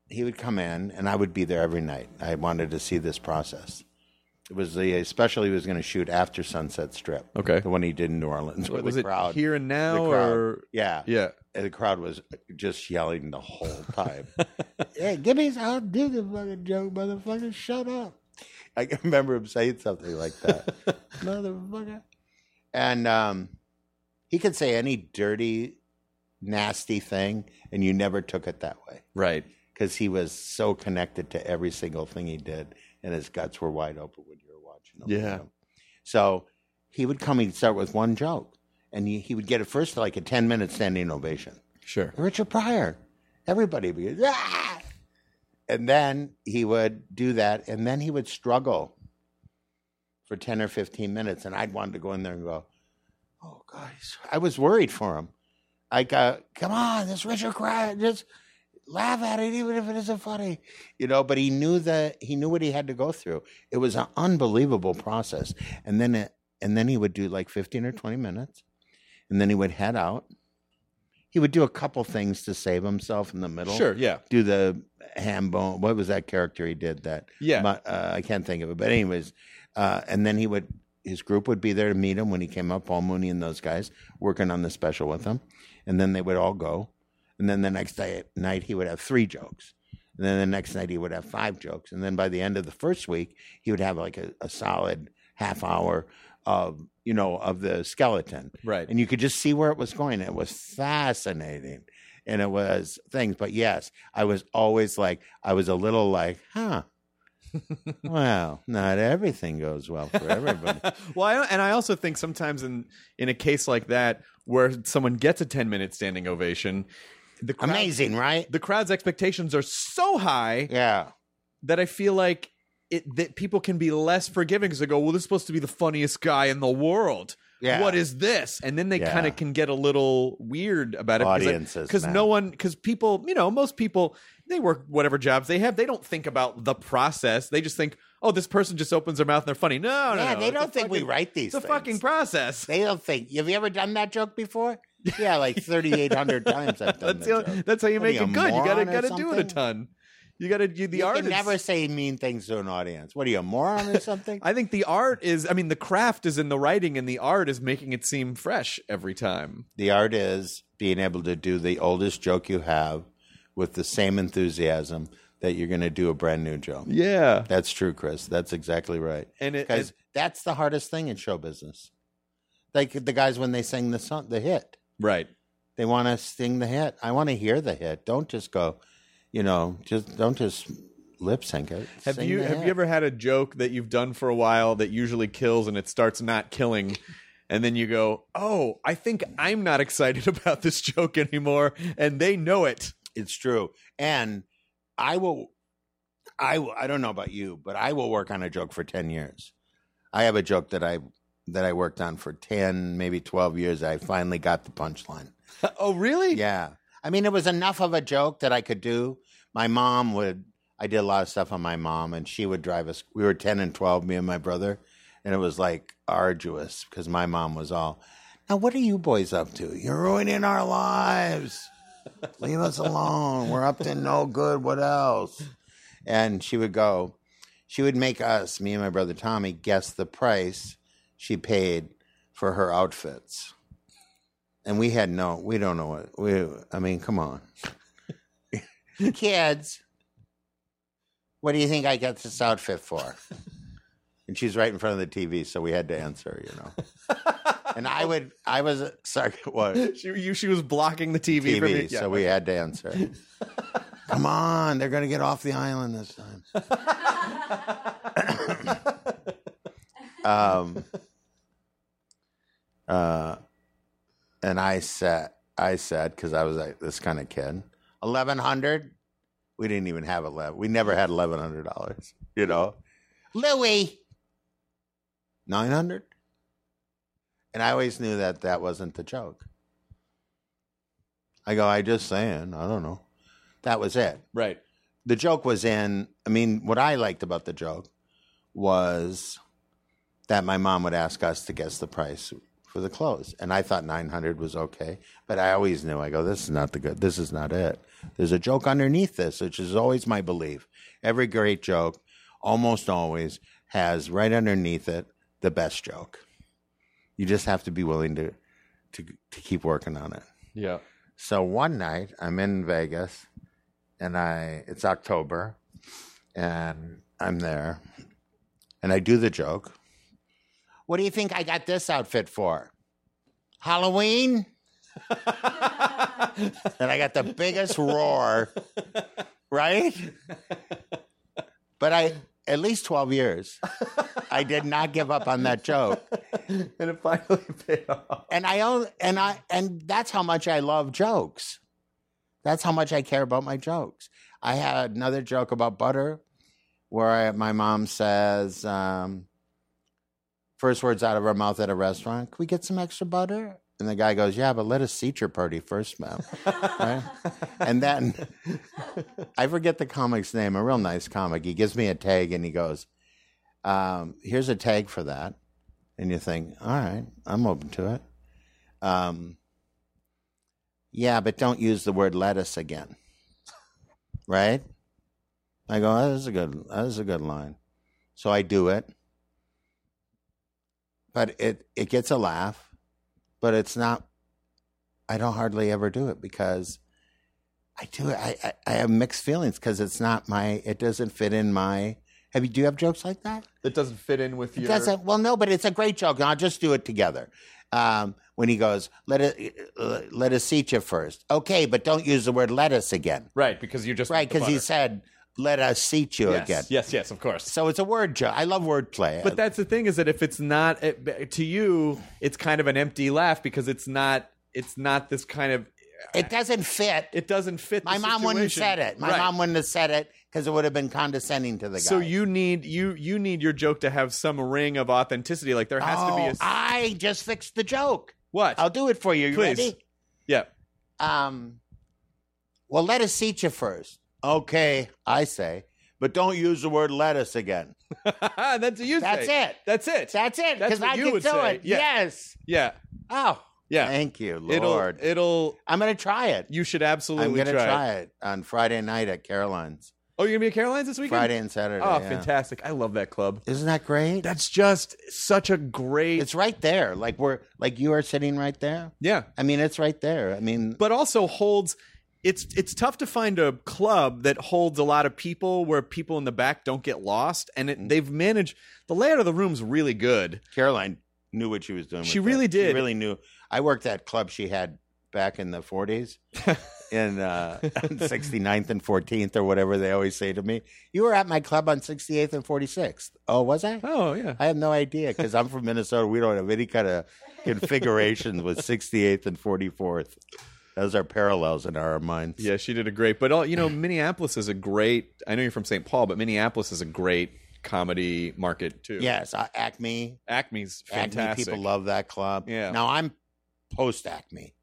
he would come in and I would be there every night. I wanted to see this process. It was the special he was going to shoot after Sunset Strip. Okay. the one he did in New Orleans. where was the it crowd, here and now crowd- or yeah, yeah? and the crowd was just yelling the whole time. hey, give me I'll do the fucking joke, motherfucker. Shut up. I can remember him saying something like that. motherfucker. And um, he could say any dirty, nasty thing, and you never took it that way Right. because he was so connected to every single thing he did, and his guts were wide open when you were watching him. Yeah. So he would come, he'd start with one joke, and he, he would get at first like a 10 minute standing ovation. Sure. Richard Pryor. Everybody would go, ah! And then he would do that, and then he would struggle for 10 or 15 minutes, and I'd want to go in there and go, oh, guys. I was worried for him. I go, come on, this Richard Pryor, just laugh at it, even if it isn't funny. You know, but he knew that, he knew what he had to go through. It was an unbelievable process. And then, it, and then he would do like 15 or 20 minutes, and then he would head out he would do a couple things to save himself in the middle. Sure. Yeah. Do the ham bone. What was that character he did that? Yeah. Uh, I can't think of it. But anyways, uh, and then he would his group would be there to meet him when he came up. Paul Mooney and those guys working on the special with him, and then they would all go. And then the next day night he would have three jokes. And then the next night he would have five jokes. And then by the end of the first week he would have like a, a solid half hour of you know of the skeleton Right. and you could just see where it was going. It was fascinating, and it was things. But yes, I was always like, I was a little like, huh. well, not everything goes well for everybody. well, I, and I also think sometimes in in a case like that where someone gets a ten minute standing ovation, the crowd, Amazing, right? the crowd's expectations are so high Yeah, that I feel like it that people can be less forgiving because they go, "Well, this is supposed to be the funniest guy in the world. Yeah. What is this?" And then they Yeah. kind of can get a little weird about it Audiences, because no one because people you know most people they work whatever jobs they have they don't think about the process they just think oh this person just opens their mouth and they're funny no no yeah. no, they don't think we write these. it's a fucking process They don't think. Have you ever done that joke before? Yeah, like thirty eight hundred times I've done that's, joke. that's how you What make you, it good you gotta gotta do it a ton you gotta you, the you art can is- never say mean things to an audience. What are you, a moron or something? I think the art is, I mean, the craft is in the writing, and the art is making it seem fresh every time. The art is being able to do the oldest joke you have with the same enthusiasm that you're going to do a brand new joke. Yeah. That's true, Chris. That's exactly right. And Because that's the hardest thing in show business. Like the guys when they sing the song, the hit, right. they want to sing the hit. I want to hear the hit. Don't just go, you know, just don't just lip sync it. Have you have hit. you ever had a joke that you've done for a while that usually kills and it starts not killing, and then you go, "Oh, I think I'm not excited about this joke anymore," and they know it. It's true. And I will, I will, I don't know about you, but I will work on a joke for 10 years. I have a joke that I, that I worked on for 10, maybe 12 years. I finally got the punchline. oh, really? Yeah. I mean, it was enough of a joke that I could do. My mom would, I did a lot of stuff on my mom, and she would drive us. We were 10 and 12, me and my brother, and it was like arduous because my mom was all, now what are you boys up to? You're ruining our lives. Leave us alone. We're up to no good. What else? And she would go, she would make us, me and my brother Tommy, guess the price she paid for her outfits. And we had no, we don't know what, we, I mean, come on. Kids, what do you think I got this outfit for? And she's right in front of the TV, so we had to answer, you know. And I would, I was, sorry, what? She, you, she was blocking the TV, from TV, you. Yeah, so we had to answer. Come on, they're going to get off the island this time. um, uh, and I said, I said, because I was like this kind of kid, eleven hundred. We didn't even have eleven. We never had eleven hundred dollars. You know, Louis, nine hundred. And I always knew that that wasn't the joke. I go, I just saying, I don't know. That was it. right. The joke was in, I mean, what I liked about the joke was that my mom would ask us to guess the price for the clothes. And I thought 900 was okay. But I always knew, I go, this is not the good, this is not it. There's a joke underneath this, which is always my belief. Every great joke almost always has right underneath it the best joke. You just have to be willing to to to keep working on it. Yeah. So one night I'm in Vegas and I it's October and I'm there and I do the joke. What do you think I got this outfit for? Halloween? and I got the biggest roar, right? But I at least 12 years I did not give up on that joke. and it finally paid off. And I own and I and that's how much I love jokes. That's how much I care about my jokes. I had another joke about butter where I, my mom says, um, first words out of her mouth at a restaurant, can we get some extra butter? And the guy goes, yeah, but let us seat your party first, ma'am. right? And then I forget the comic's name, a real nice comic. He gives me a tag and he goes, um, here's a tag for that. And you think, all right, I'm open to it. Um, yeah, but don't use the word lettuce again. Right? I go, that is a good that is a good line. So I do it. But it it gets a laugh, but it's not I don't hardly ever do it because I do it I, I, I have mixed feelings because it's not my it doesn't fit in my have you do you have jokes like that? That doesn't fit in with It your. doesn't. Well, no, but it's a great joke. I'll just do it together. Um, when he goes, let it uh, let us eat you first. Okay, but don't use the word lettuce again. Right, because you're just Right, because he said, let us seat you yes, again. Yes, yes, of course. So it's a word joke. I love wordplay. But that's the thing is that if it's not it, to you, it's kind of an empty laugh because it's not. It's not this kind of. it doesn't fit. It doesn't fit. My mom wouldn't have said it. My Right. mom wouldn't have said it because it would have been condescending to the guy. So you need you you need your joke to have some ring of authenticity. Like there has to be Oh, a I just fixed the joke. what? I'll do it for you. You Please. ready? yeah. Um, well, let us seat you first. Okay, I say, but don't use the word lettuce again. That's what you That's say. it. That's it. That's it. That's Because what I you can would do say. it. Yeah. Yes. yeah. Oh, Yeah. thank you, It'll Lord. it'll I'm going to try it. you should absolutely I'm going to try, it. on Friday night at Caroline's. Oh, you're gonna be at Caroline's this weekend? Friday and Saturday. Oh, yeah. fantastic! I love that club. Isn't that great? That's just such a great. it's right there. Like we're like you are sitting right there. yeah, I mean, it's right there. I mean, but also holds. It's it's tough to find a club that holds a lot of people where people in the back don't get lost, and Mm. it, they've managed the layout of the room's really good. Caroline knew what she was doing. She with that. really did. She really knew. I worked at that club she had back in the 40s in uh, 69th and 14th or whatever they always say to me. You were at my club on 68th and 46th. Oh, was I? Oh yeah, I have no idea because I'm from Minnesota. We don't have any kind of configurations with 68th and 44th. Those are parallels in our minds. yeah, she did a great. But all you know, Minneapolis is a great. I know you're from St. Paul, but Minneapolis is a great comedy market too. Yes, uh, Acme. Acme's Acme fantastic. people love that club. Yeah. Now I'm post Acme.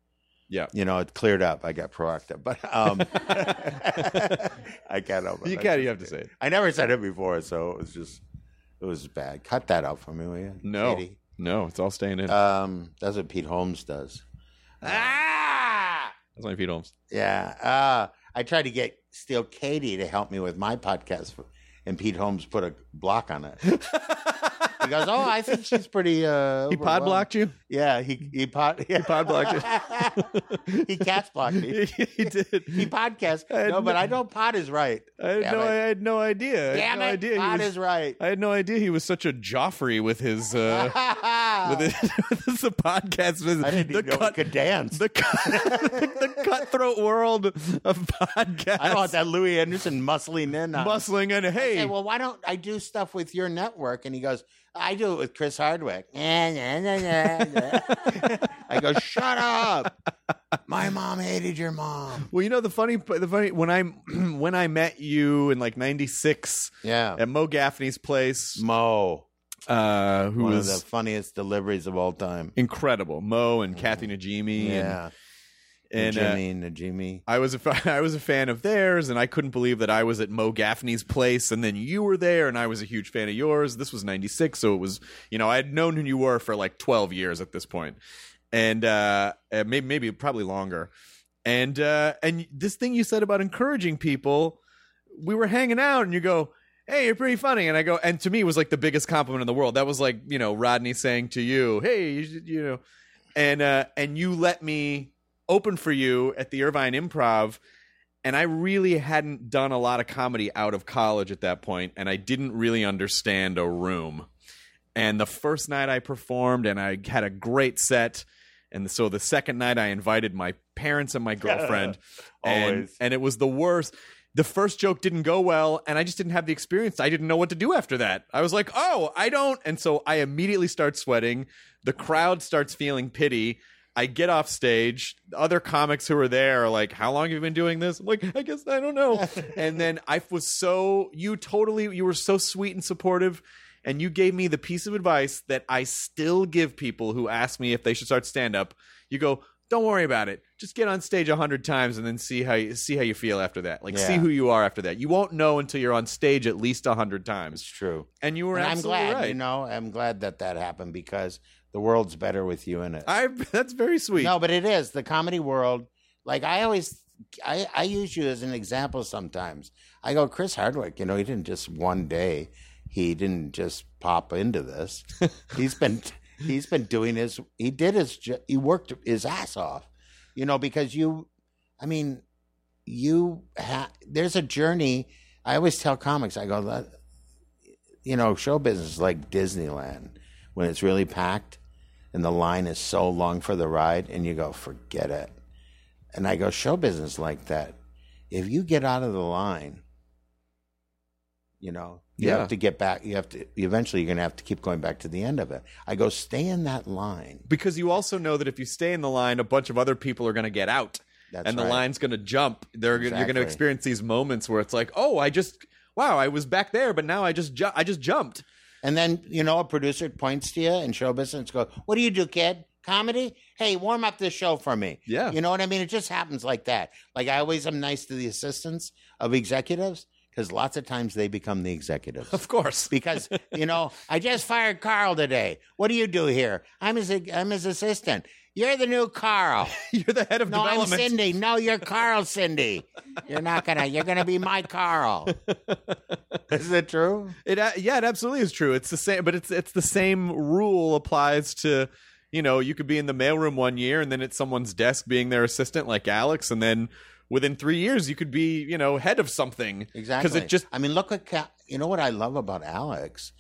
Yeah. You know, it cleared up. I got proactive, but um, I can't help it. You can't. You have to say it. I never said it before, so it was just it was bad. Cut that out for me, will you? No, Katie? no, it's all staying in. Um, that's what Pete Holmes does. Ah, That's my Pete Holmes. yeah. Uh, I tried to get steal Katie to help me with my podcast, and Pete Holmes put a block on it. he goes, "Oh, I think she's pretty." Uh, He pod blocked you. Yeah, he he pod he pod blocked you. he cats blocked me. he did. He podcast. I No, but no- I know pod is right. I had Damn no. it. I had no idea. Damn no it, idea pod was- is right. I had no idea he was such a Joffrey with his uh, with his, with his podcast. With I didn't the even know he could dance. the, cut, the cutthroat world of podcasts. I want that Louie Anderson muscling in. On. Bustling and I hey, say, well, why don't I do stuff with your network? And he goes, I do it with Chris Hardwick. Nah, nah, nah. I go, shut up. My mom hated your mom. well, you know the funny, the funny when I when I met you in like '96 Yeah. at Mo Gaffney's place, Mo, uh, who one was of the funniest deliveries of all time. incredible. Mo and Kathy Najimy, Yeah. and, and uh, Jimmy, I was a I was a fan of theirs, and I couldn't believe that I was at Mo Gaffney's place, and then you were there, and I was a huge fan of yours. This was '96, so it was you know I had known who you were for like 12 years at this point, and uh, uh, maybe maybe probably longer. And uh, and this thing you said about encouraging people, we were hanging out, and you go, "Hey, you're pretty funny," and I go, and to me it was like the biggest compliment in the world. That was like you know Rodney saying to you, "Hey, you, should, you know," and uh, and you let me open for you at the Irvine Improv. And I really hadn't done a lot of comedy out of college at that point, and I didn't really understand a room. And the first night I performed, and I had a great set. And so the second night I invited my parents and my girlfriend, and and it was the worst. The first joke didn't go well, and I just didn't have the experience. I didn't know what to do after that. I was like, "Oh, I don't," and so I immediately start sweating. The crowd starts feeling pity. I get off stage. Other comics who are there are like, "How long have you been doing this?" I'm like, "I guess I don't know." and then I was so you totally you were so sweet and supportive, and you gave me the piece of advice that I still give people who ask me if they should start stand up. You go, "Don't worry about it. Just get on stage a hundred times and then see how you see how you feel after that. Like see who you are after that. You won't know until you're on stage at least a hundred It's times." true. And you were And I'm glad, right. you know, I'm glad that that happened because the world's better with you in it. I that's very sweet. No, but it is the comedy world. Like I always, I, I use you as an example sometimes. I go, Chris Hardwick. You know, he didn't just one day. He didn't just pop into this. he's been he's been doing his. He did his. He worked his ass off. You know, because you, I mean, you ha- there's a journey. I always tell comics. I go, that, you know, show business is like Disneyland when it's really packed and the line is so long for the ride and you go forget it and i go show business like that if you get out of the line you know you Yeah. have to get back you have to eventually you're going to have to keep going back to the end of it i go stay in that line because you also know that if you stay in the line, a bunch of other people are going to get out, That's and the right. line's going to jump. They're you're going to experience these moments where it's like, oh, I just wow, I was back there, but now I just ju- I just jumped. And then you know a producer points to you in show business and goes what do you do kid? Comedy? Hey warm up this show for me. Yeah. you know what i mean? It just happens like that. Like i always am nice to the assistants of executives because lots of times they become the executives Of course, because you know I just fired Carl today. What do you do here? I'm his I'm his assistant. You're the new Carl. you're the head of No, I'm. Cindy. No, you're Carl, Cindy. You're not gonna. You're gonna be my Carl. Is it true? It uh, yeah, it absolutely is true. It's the same, but it's it's the same rule applies to you know you could be in the mailroom one year and then at someone's desk being their assistant like Alex, and then within three years you could be you know head of something Exactly. because it just I mean, look at you know what I love about Alex.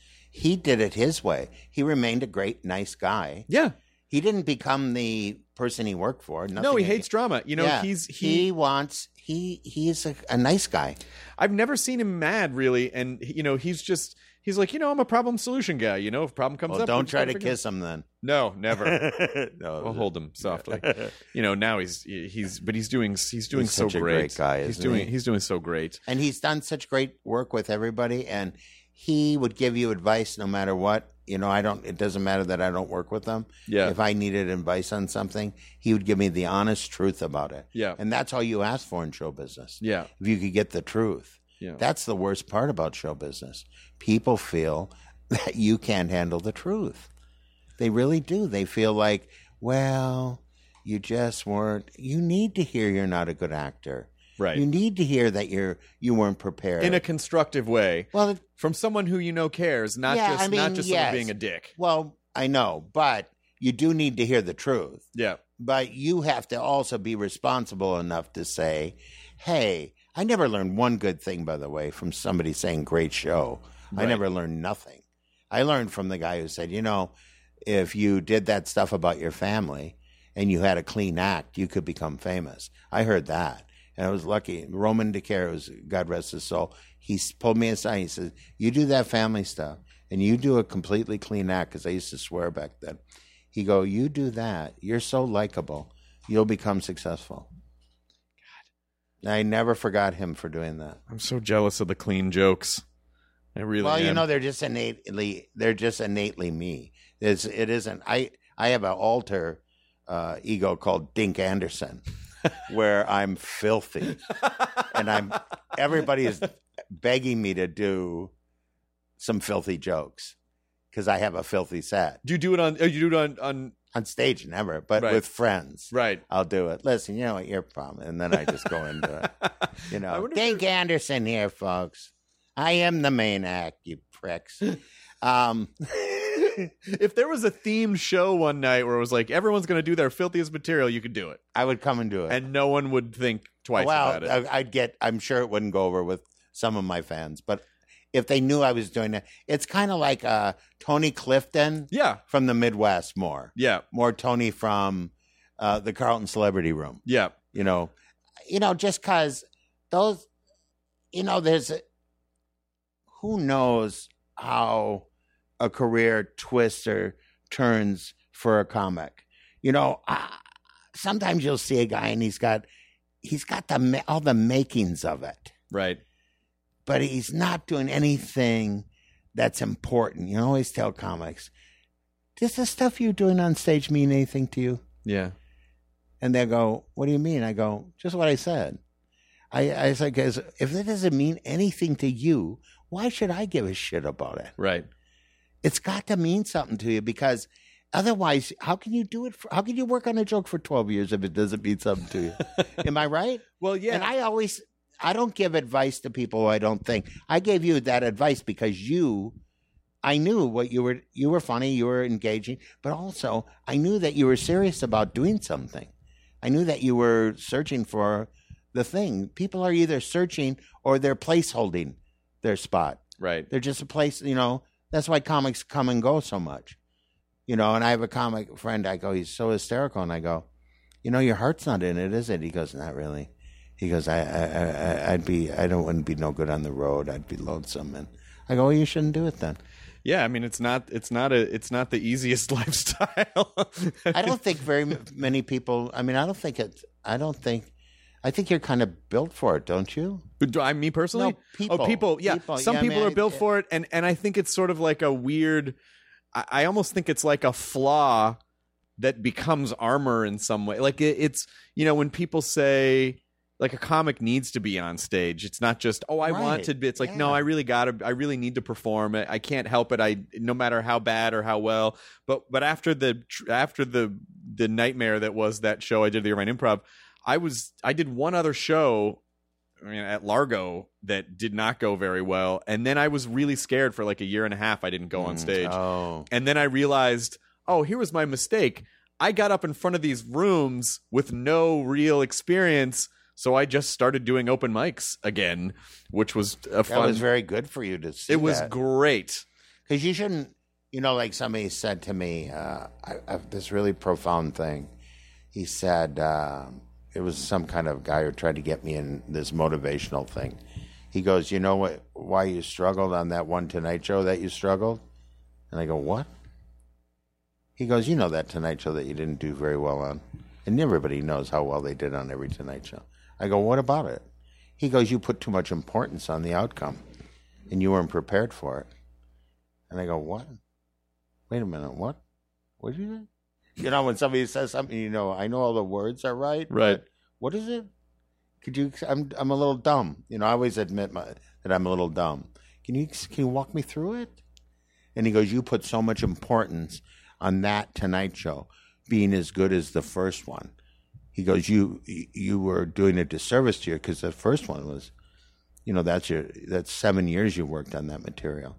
He did it his way. He remained a great, nice guy. yeah He didn't become the person he worked for. no he hates drama. You know Yeah. he's he, he. wants he he's a, a nice guy. I've never seen him mad really, and you know he's just he's like you know I'm a problem solution guy. You know if problem comes Well, up, don't try gotta kiss him then. No, never. no, I'll hold him softly. You know, now he's he's but he's doing he's doing He's so such a great. great guy, he's isn't doing he? he's doing so great. and he's done such great work with everybody and he would give you advice no matter what you know i don't it doesn't matter that i don't work with him Yeah. if i needed advice on something he would give me the honest truth about it Yeah. and that's all you ask for in show business Yeah. if you could get the truth Yeah. that's the worst part about show business people feel that you can't handle the truth they really do they feel like well you just weren't you need to hear you're not a good actor Right. you need to hear that you're you weren't prepared. In a constructive way. well, From someone who you know cares, not Yeah, just I mean, not just yes. being a dick. well, I know, but you do need to hear the truth. Yeah. But you have to also be responsible enough to say, "Hey, I never learned one good thing, by the way, from somebody saying great show. I never learned nothing. I learned from the guy who said, you know, if you did that stuff about your family and you had a clean act, you could become famous. I heard that. And I was lucky. Roman DeCare, was, God rest his soul, he pulled me aside. He said, You do that family stuff and you do a completely clean act, because I used to swear back then. He go, You do that. You're so likable. You'll become successful. God. I never forgot him for doing that. I'm so jealous of the clean jokes. I really Well, you know, they're just innately they're just innately me. It's it isn't. I I have an alter uh, ego called Dink Anderson, where I'm filthy, and I'm everybody is begging me to do some filthy jokes because I have a filthy set do you do it on oh, you do it on on on stage. Never, but Right. with friends, right. I'll do it. Listen, you know what your problem, and then I just go into it. You know, Dink Anderson here, folks. I am the main act, you pricks. Um, if there was a themed show one night where it was like everyone's going to do their filthiest material, you could do it, I would come and do it. and no one would think twice well, about it. I- I'd get. I'm sure it wouldn't go over with some of my fans, but if they knew I was doing it, it's kind of like uh, Tony Clifton yeah, from the Midwest. More, yeah, more Tony from uh, the Carlton Celebrity Room. yeah. You know, you know, just because those, you know, there's a, who knows how a career twists or turns for a comic. You know, uh, sometimes you'll see a guy and he's got he's got the all the makings of it, Right. but he's not doing anything that's important. You always tell comics, does the stuff you're doing on stage mean anything to you? Yeah. And they go, What do you mean? I go, Just what I said. I, I said, Because if it doesn't mean anything to you, why should I give a shit about it? Right. It's got to mean something to you because otherwise, how can you do it? For, how can you work on a joke for 12 years if it doesn't mean something to you? Am I right? Well, yeah. And I always, I don't give advice to people who I don't think. I gave you that advice because you, I knew what you were, you were funny, you were engaging, but also I knew that you were serious about doing something. I knew that you were searching for the thing. People are either searching or they're placeholding their spot. right. They're just a place, you know, that's why comics come and go so much. You know, and I have a comic friend, I go, he's so hysterical. And I go, you know, your heart's not in it, is it? He goes, not really. He goes, I, I, I, I'd be, I don't wouldn't be no good on the road. I'd be lonesome. And I go, well, you shouldn't do it then. Yeah, I mean it's not it's not a it's not the easiest lifestyle. I don't think very many people, I mean, I don't think it, I don't think, I think you're kind of built for it, don't you? Do I me personally? No, oh, people. Oh, people. Yeah, People. some Yeah, people are built for it, and and I think it's sort of like a weird. I, I almost think it's like a flaw that becomes armor in some way. Like it, it's you know when people say like a comic needs to be on stage. It's not just oh I want to be. It's like no, I really got to. I really need to perform. I, I can't help it. I no matter how bad or how well. But but after the after the the nightmare that was that show I did at the Irvine Improv, I was I did one other show I mean, at Largo that did not go very well. And then I was really scared for like a year and a half. I didn't go on stage. Oh. And then I realized, oh, here was my mistake. I got up in front of these rooms with no real experience. So I just started doing open mics again, which was a That fun. was very good for you to see it was that. great. Because you shouldn't, you know, like somebody said to me, uh, I, I, this really profound thing. He said, um, it was some kind of guy who tried to get me in this motivational thing. He goes, You know what? Why you struggled on that one Tonight Show that you struggled? And I go, What? He goes, You know that Tonight Show that you didn't do very well on? And everybody knows how well they did on every Tonight Show. I go, What about it? He goes, You put too much importance on the outcome and you weren't prepared for it. And I go, what? Wait a minute, what? What did you say? You know, when somebody says something, you know, I know all the words are right. Right. What is it? Could you? I'm I'm a little dumb. You know, I always admit my, that I'm a little dumb. Can you can you walk me through it? And he goes, you put so much importance on that Tonight Show being as good as the first one. He goes, you you were doing a disservice to you because the first one was you know that's your that's seven years you worked on that material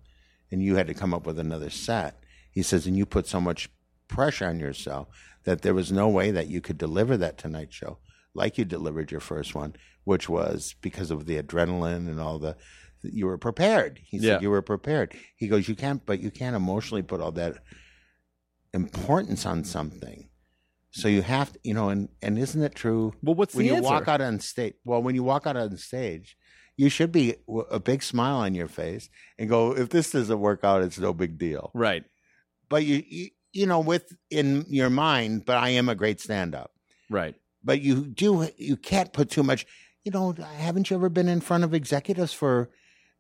and you had to come up with another set he says and you put so much pressure on yourself that there was no way that you could deliver that tonight show like you delivered your first one which was because of the adrenaline and all the you were prepared he said Yeah. you were prepared he goes you can't but you can't emotionally put all that importance on something so you have to, you know and and isn't it true Well, what's when you answer? walk out on stage well when you walk out on stage you should be a big smile on your face and go if this doesn't work out it's no big deal Right. but you you, you know with in your mind but i am a great stand up Right. but you do you can't put too much you know haven't you ever been in front of executives for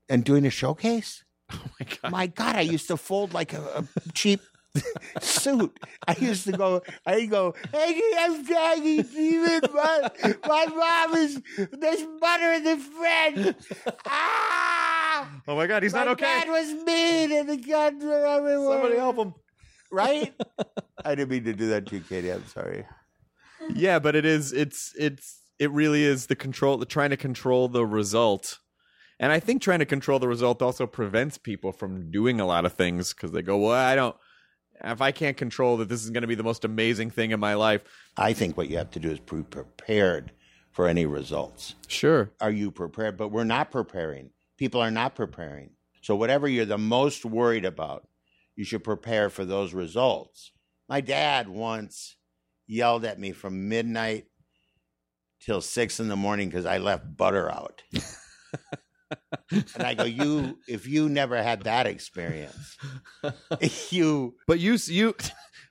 and doing a showcase Oh my god. my god i used to fold like a, a cheap suit i used to go i go hey i'm Jackie Steven, my, my mom is there's butter in the fridge ah Oh my god, he's my not okay. dad was mean and the everywhere Somebody help him. Right i didn't mean to do that to you katie i'm sorry yeah but it is it's it's it really is the control the trying to control the result And I think trying to control the result also prevents people from doing a lot of things because they go, well, I don't. If I can't control that this is going to be the most amazing thing in my life, I think what you have to do is be prepared for any results. sure. Are you prepared? But we're not preparing. People are not preparing. So whatever you're the most worried about, you should prepare for those results. My dad once yelled at me from midnight till six in the morning because I left butter out. and I go, you, if you never had that experience, you, But you you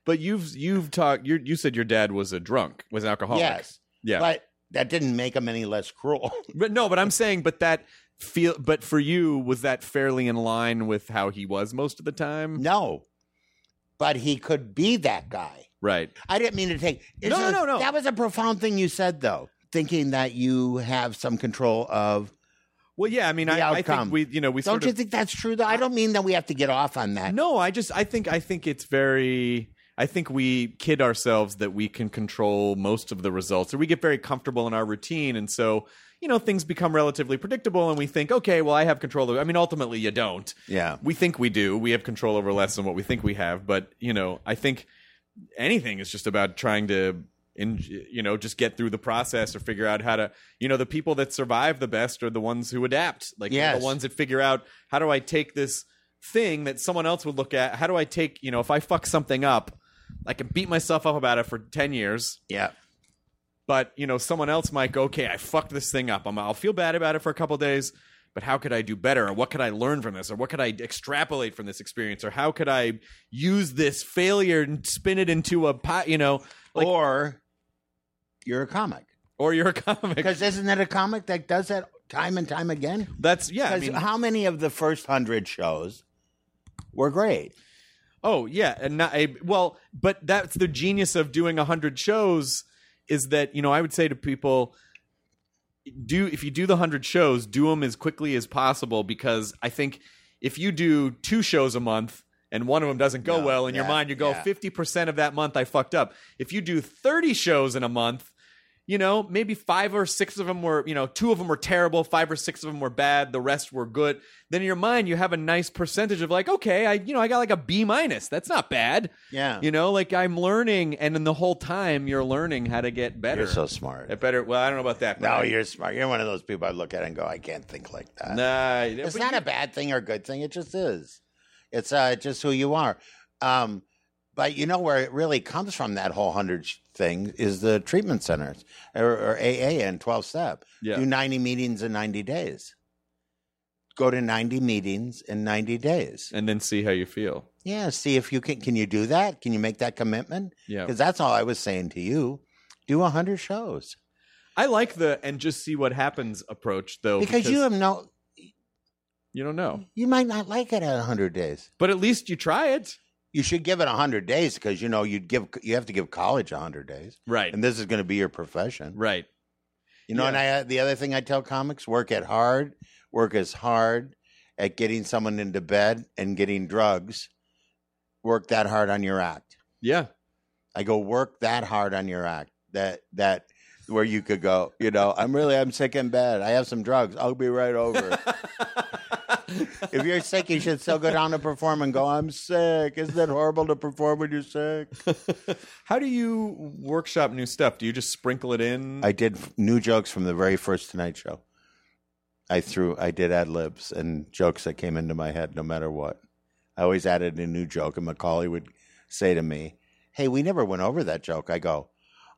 but you've you've talked you you said your dad was a drunk, was an alcoholic. yes, Yeah. but that didn't make him any less cruel. But no, but I'm saying but that feel but for you was that fairly in line with how he was most of the time? no, but he could be that guy. Right. I didn't mean to take. No, no, a- no, no. That was a profound thing you said, though. Thinking that you have some control of. Well, yeah, I mean, I, I think we, you know, we Don't sort you of, think that's true? Though I don't mean that we have to get off on that. No, I just, I think, I think it's very. I think we kid ourselves that we can control most of the results, or we get very comfortable in our routine, and so you know things become relatively predictable, and we think, okay, well, I have control. Of, I mean, ultimately, you don't. Yeah. we think we do. We have control over less than what we think we have, but you know, I think anything is just about trying to in you know just get through the process or figure out how to you know the people that survive the best are the ones who adapt like Yes. the ones that figure out how do i take this thing that someone else would look at how do i take you know if i fuck something up i can beat myself up about it for 10 years Yeah. But you know someone else might go okay i fucked this thing up I'm, i'll feel bad about it for a couple days but how could i do better or what could i learn from this or what could i extrapolate from this experience or how could i use this failure and spin it into a pot you know like, or you're a comic. or you're a comic Because isn't it a comic that does that time and time again? that's yeah I mean, how many of the first hundred shows were great? oh yeah and not a, well but that's the genius of doing a 100 shows is that you know i would say to people do if you do the 100 shows do them as quickly as possible because i think if you do two shows a month and one of them doesn't go No, well in your mind you go yeah. 50% of that month i fucked up. If you do 30 shows in a month you know maybe five or six of them were you know two of them were terrible five or six of them were bad the rest were good then in your mind you have a nice percentage of like okay i you know i got like a b minus that's not bad Yeah. you know like i'm learning and in the whole time you're learning how to get better You're so smart. Get better well i don't know about that No, I- you're smart. You're one of those people I look at and go, I can't think like that. nah It's not you- a bad thing or a good thing. It just is. It's uh, just who you are. Um, but you know where it really comes from that whole hundred thing is the treatment centers or, or AA and twelve step. Yeah. Do ninety meetings in ninety days. Go to ninety meetings in ninety days. and then see how you feel Yeah. See if you can. Can you do that? Can you make that commitment? yeah Because that's all I was saying to you. Do hundred shows i like the and just see what happens approach though because you have no. you don't know You might not like it at hundred days. but at least you try it You should give it hundred days because you know you'd give you have to give college hundred days, right and this is going to be your profession. right You know, and I uh, the other thing I tell comics: work at hard, work as hard at getting someone into bed and getting drugs. Work that hard on your act. yeah I go work that hard on your act. That that where you could go. You know, I'm really I'm sick in bed. I have some drugs. I'll be right over. if you're sick, you should still go down to perform and go. I'm sick. Isn't it horrible to perform when you're sick? how do you workshop new stuff do you just sprinkle it in I did new jokes from the very first Tonight Show. I threw, I did ad libs and jokes that came into my head, no matter what. I always added a new joke, and McCawley would say to me, "Hey, we never went over that joke." I go,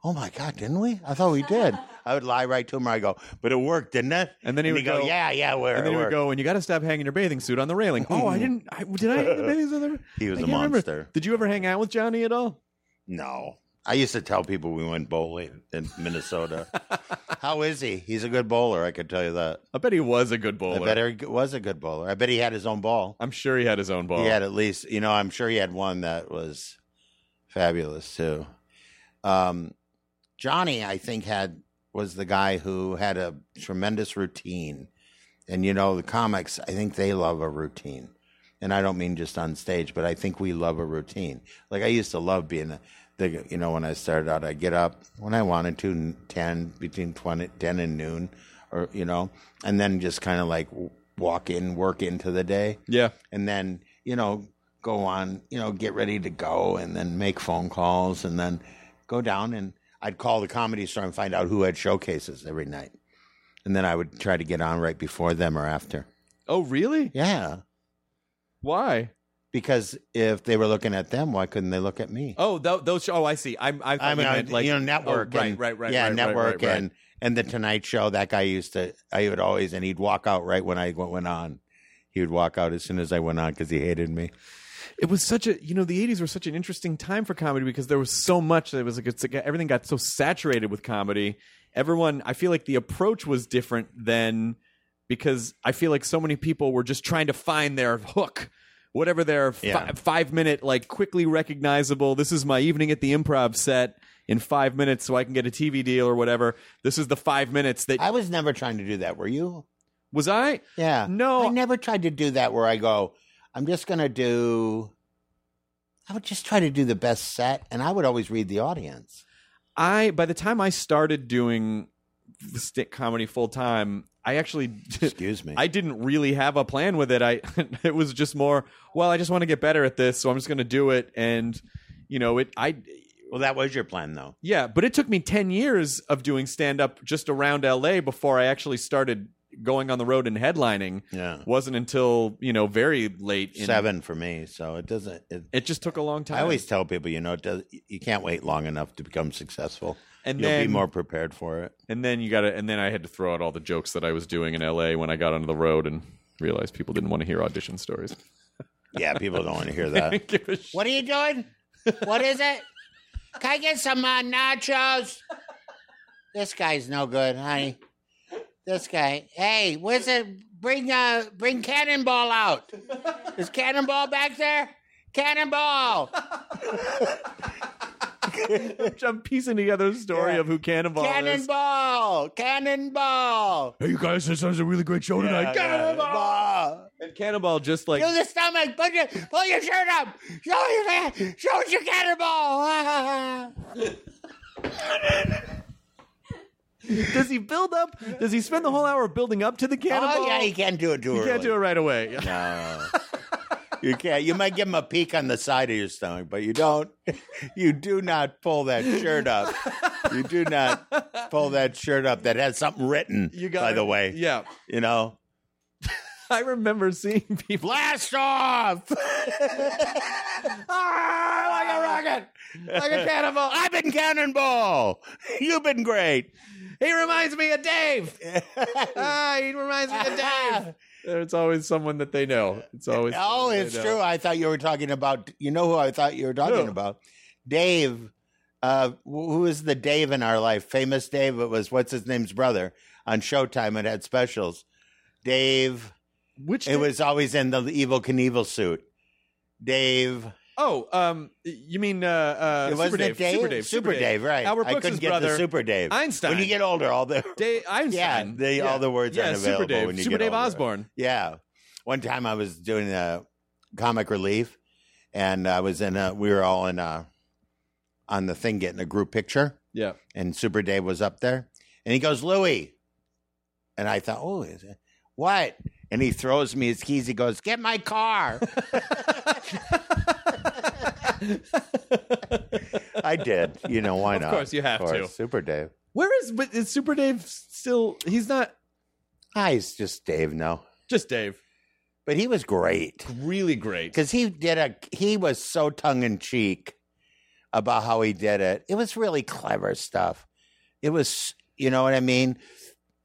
"Oh my god, didn't we? I thought we did." I would lie right to him. I go, "But it worked, didn't it?" And then he would he'd go, go- "Yeah, yeah, where?" and then he would go, and you got to stop hanging your bathing suit on the railing. Oh, I didn't. I, did I hang the bathing suit on the railing? He was I a can't remember. monster. Did you ever hang out with Johnny at all? No, I used to tell people we went bowling in Minnesota. How is he? He's a good bowler. I could tell you that. I bet he was a good bowler. I bowler. bet he was a good bowler. I bet he had his own ball. I'm sure he had his own ball. He had at least, you know, I'm sure he had one that was fabulous too. Um, Johnny, I think, had was the guy who had a tremendous routine, and you know, the comics, I think they love a routine, and I don't mean just on stage, but I think we love a routine. Like I used to love being a, the, you know, when I started out, I get up when I wanted to, ten between 20, 10 and noon, or you know, and then just kind of like walk in, work into the day, Yeah. and then you know go on, you know, get ready to go, and then make phone calls, and then go down and I'd call the comedy store and find out who had showcases every night, and then I would try to get on right before them or after. Oh, really? Yeah, Why? because if they were looking at them, why couldn't they look at me? Oh, th- those. Oh, I see. I'm. I, I mean, meant, like you know, oh, network. Oh, right, and, right, right. Yeah, right, right, network right, right. and and the Tonight Show. That guy used to. I would always, and he'd walk out right when I went on. He would walk out as soon as I went on because he hated me. It was such a you know the 80s were such an interesting time for comedy because there was so much that was like it's like everything got so saturated with comedy everyone i feel like the approach was different then because i feel like so many people were just trying to find their hook whatever their fi- Yeah. five minute like quickly recognizable this is my evening at the improv set in five minutes so i can get a tv deal or whatever this is the five minutes that I was never trying to do that. Were you? was i Yeah. No. I never tried to do that. Where I go, I'm just gonna do. I would just try to do the best set, and I would always read the audience. I by the time I started doing the stick comedy full time, I actually Excuse me. I didn't really have a plan with it. I it was just more, well, I just want to get better at this, so I'm just going to do it and you know, it I well, that was your plan, though. yeah, but it took me 10 years of doing stand up just around LA before I actually started going on the road and headlining. Yeah. Wasn't until, you know, very late in Seven for me, so it doesn't. It, It just took a long time. I always tell people, you know, it does, you can't wait long enough to become successful. And You'll then- be more prepared for it. And then you got to, and then I had to throw out all the jokes that I was doing in LA when I got onto the road and realized people didn't want to hear audition stories. Yeah, people don't want to hear that. Give a shit. What are you doing? What is it? Can I get some uh, nachos? This guy's no good, honey. This guy. Hey, where's it? Bring uh, bring Cannonball out. Is Cannonball back there? Cannonball! I'm piecing together a story Yeah. of who Cannonball is. Cannonball! Cannonball! Hey, you guys, this is a really great show tonight. Cannonball! And Cannonball just like Do the stomach. Put your, pull your shirt up. Show your hand. Show us your cannonball. does he build up? Does he spend the whole hour building up to the Cannonball? Oh yeah, he can't do it too You early. can't do it right away. No. you can't. You might give him a peek on the side of your stomach, but you don't. You do not pull that shirt up. You do not pull that shirt up that has something written. You got by the way. Yeah, You know. I remember seeing people. Blast off! ah, like a rocket, like a cannonball. I've been cannonball. You've been great. He reminds me of Dave. ah, he reminds me of Dave. There's always someone that they know. It's always. Oh, it's know. true. I thought you were talking about. You know who I thought you were talking Who? about? Dave. Uh, who is the Dave in our life? Famous Dave. It was what's his name's brother on Showtime. It had specials. Dave. Which It was always in the evil Knievel suit. Dave. Oh, um, you mean uh, uh, it Super Dave, Dave? Super Dave, Super Dave, right? Albert I Brooks' couldn't get brother, the Super Dave. Einstein. When you get older, all the Dave Einstein. Yeah, they- all the words yeah, aren't Super available Dave, when you Super get Dave older. Osborne. Yeah. One time I was doing a comic relief and I was in a, we were all in a, on the thing getting a group picture Yeah. and Super Dave was up there and he goes, Louie. And I thought, oh, is it, what? And he throws me his keys. He goes, get my car. I did. You know, why not? Of course, you have Of to. Super Dave. Where is but is Super Dave still? He's not Ah, he's just Dave now. just Dave. But he was great. Really great. because he did a he was so tongue in cheek about how he did it. It was really clever stuff. It was, you know what I mean?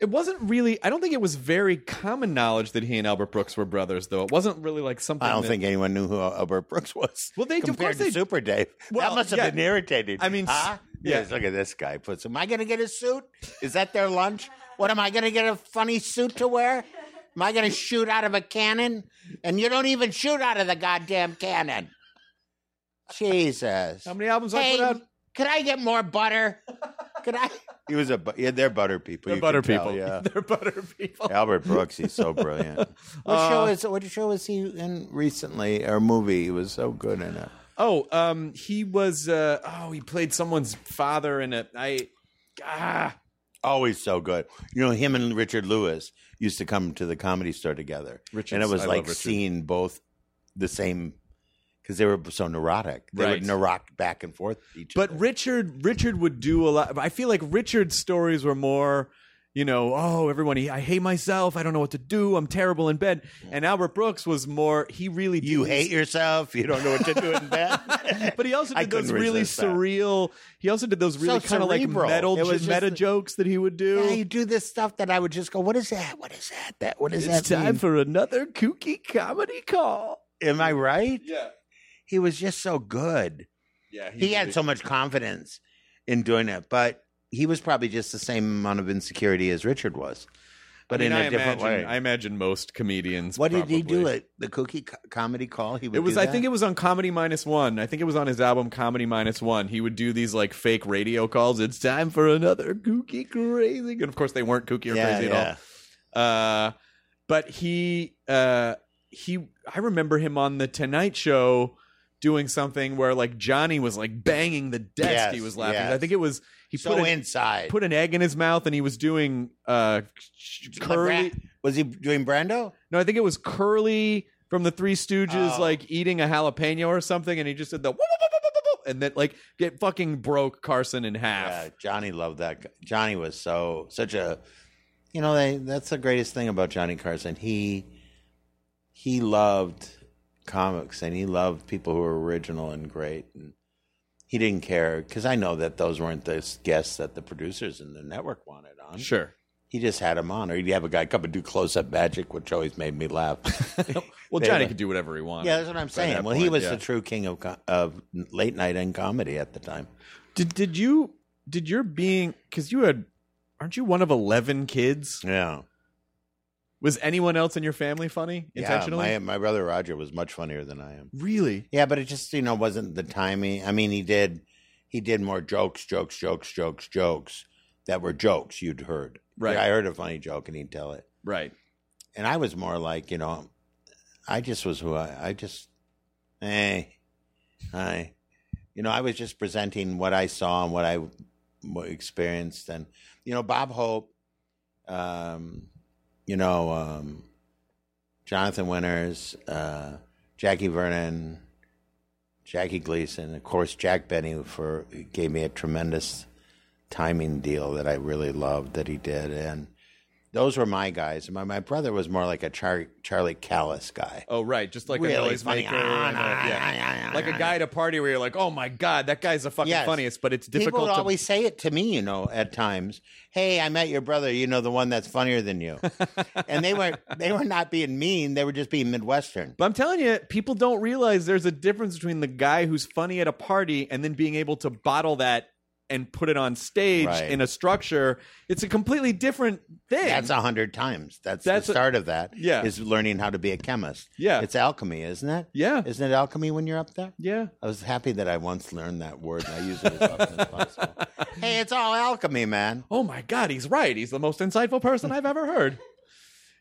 It wasn't really. I don't think it was very common knowledge that he and Albert Brooks were brothers, though. It wasn't really like something. I don't that- think anyone knew who Albert Brooks was. Well, they- of compared course to they- Super Dave. Well, that must have yeah. been irritating. I mean, huh? yeah. Yes, look at this guy. Puts. Am I going to get a suit? Is that their lunch? What am I going to get a funny suit to wear? Am I going to shoot out of a cannon? And you don't even shoot out of the goddamn cannon. Jesus. How many albums I put out? Could I get more butter? Could I? He was a. bu- Yeah, they're butter people. They're butter can tell, people. yeah. They're butter people. Albert Brooks, he's so brilliant. What Uh, show is? What show was he in recently? Or movie? He was so good in it. Oh, um, he was. Uh, oh, he played someone's father in it. I. Ah, Always so good. You know him and Richard Lewis used to come to the comedy store together, Richards- and it was I like seeing both the same because they were so neurotic. They Right. would neurotic back and forth. Each But other. Richard Richard would do a lot. I feel like Richard's stories were more, you know, oh everyone, I hate myself. I don't know what to do. I'm terrible in bed. And Albert Brooks was more. He really you hate yourself. You don't know what to do in bed. But he also did those really resist that. surreal. He also did those really So kind of like metal, just meta jokes that he would do. Yeah, you do this stuff that I would just go, "What is that? What is that? That what is it's that time mean?" for another kooky comedy call. Am I right? Yeah, He was just so good. yeah. He had so much confidence in doing it, but he was probably just the same amount of insecurity as Richard was, but I mean, in a I different imagine, way. I imagine most comedians. what did he do? probably- It the cookie co- comedy call. He would. It was. I think it was on Comedy Minus One. I think it was on his album Comedy Minus One. He would do these like fake radio calls. It's time for another kooky crazy, and of course they weren't kooky or Yeah, crazy yeah. at all. Uh, but he, uh, he, I remember him on the Tonight Show doing something where like Johnny was like banging the desk. Yes, he was laughing. yes. I think it was he so put an, inside. put an egg in his mouth and he was doing uh curly. Was he doing Brando? No, I think it was Curly from the Three Stooges, Oh. like eating a jalapeno or something, and he just did the and then like get fucking broke Carson in half. Yeah, Johnny loved that. Johnny was so such a, you know, they, that's the greatest thing about Johnny Carson. He he loved comics and he loved people who were original and great, and he didn't care because I know that those weren't the guests that the producers and the network wanted on. Sure. He just had them on, or he'd have a guy come and do close up magic, which always made me laugh. Well, Johnny were- could do whatever he wanted. yeah, that's what I'm saying. Well, he was yeah. the true king of of late night and comedy at the time. Did did you did your being because you had aren't you one of eleven kids? Yeah. Was anyone else in your family funny intentionally? Yeah, my, my brother Roger was much funnier than I am. really? Yeah, but it just you know wasn't the timing. I mean, he did he did more jokes, jokes, jokes, jokes, jokes that were jokes you'd heard. Right. I heard a funny joke and he'd tell it, Right. and I was more like you know, I just was who I I just hey, hi, you know, I was just presenting what I saw and what I experienced, and you know, Bob Hope, um, you know, um, Jonathan Winters, uh, Jackie Vernon, Jackie Gleason, of course, Jack Benny for gave me a tremendous timing deal that I really loved that he did, and those were my guys. My my brother was more like a Char- Charlie Callas guy. Oh, right. Just like a Really funny. noisemaker. and a- yeah. Ah, like a guy at a party where you're like, oh my god, that guy's the fucking Yes. funniest, but it's difficult People to always say it to me, you know, at times. Hey, I met your brother. You know, the one that's funnier than you. and they were they were not being mean. They were just being Midwestern. But I'm telling you, people don't realize there's a difference between the guy who's funny at a party and then being able to bottle that and put it on stage Right. in a structure. It's a completely different thing. That's a hundred times. That's, That's the start of that. Yeah. is learning how to be a chemist. Yeah. it's alchemy, isn't it? yeah. Isn't it alchemy when you're up there? Yeah. I was happy that I once learned that word and I use it as often as possible. Hey, it's all alchemy, man. Oh my God, he's right. He's the most insightful person I've ever heard.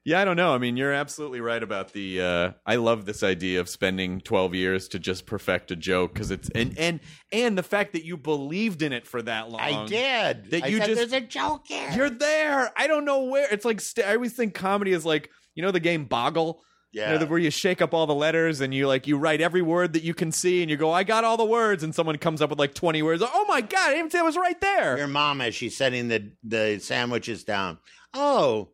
Yeah, I don't know. I mean, you're absolutely right about the. Uh, I love this idea of spending 12 years to just perfect a joke because it's and and and the fact that you believed in it for that long. I did. That I you just- there's a joke here. You're there. I don't know where. It's like st- I always think comedy is like you know the game Boggle. You know, Yeah. where you shake up all the letters and you like you write every word that you can see and you go, I got all the words, and someone comes up with like 20 words. Oh my god, I didn't say it was right there. Your mom, as she's setting the the sandwiches down. Oh,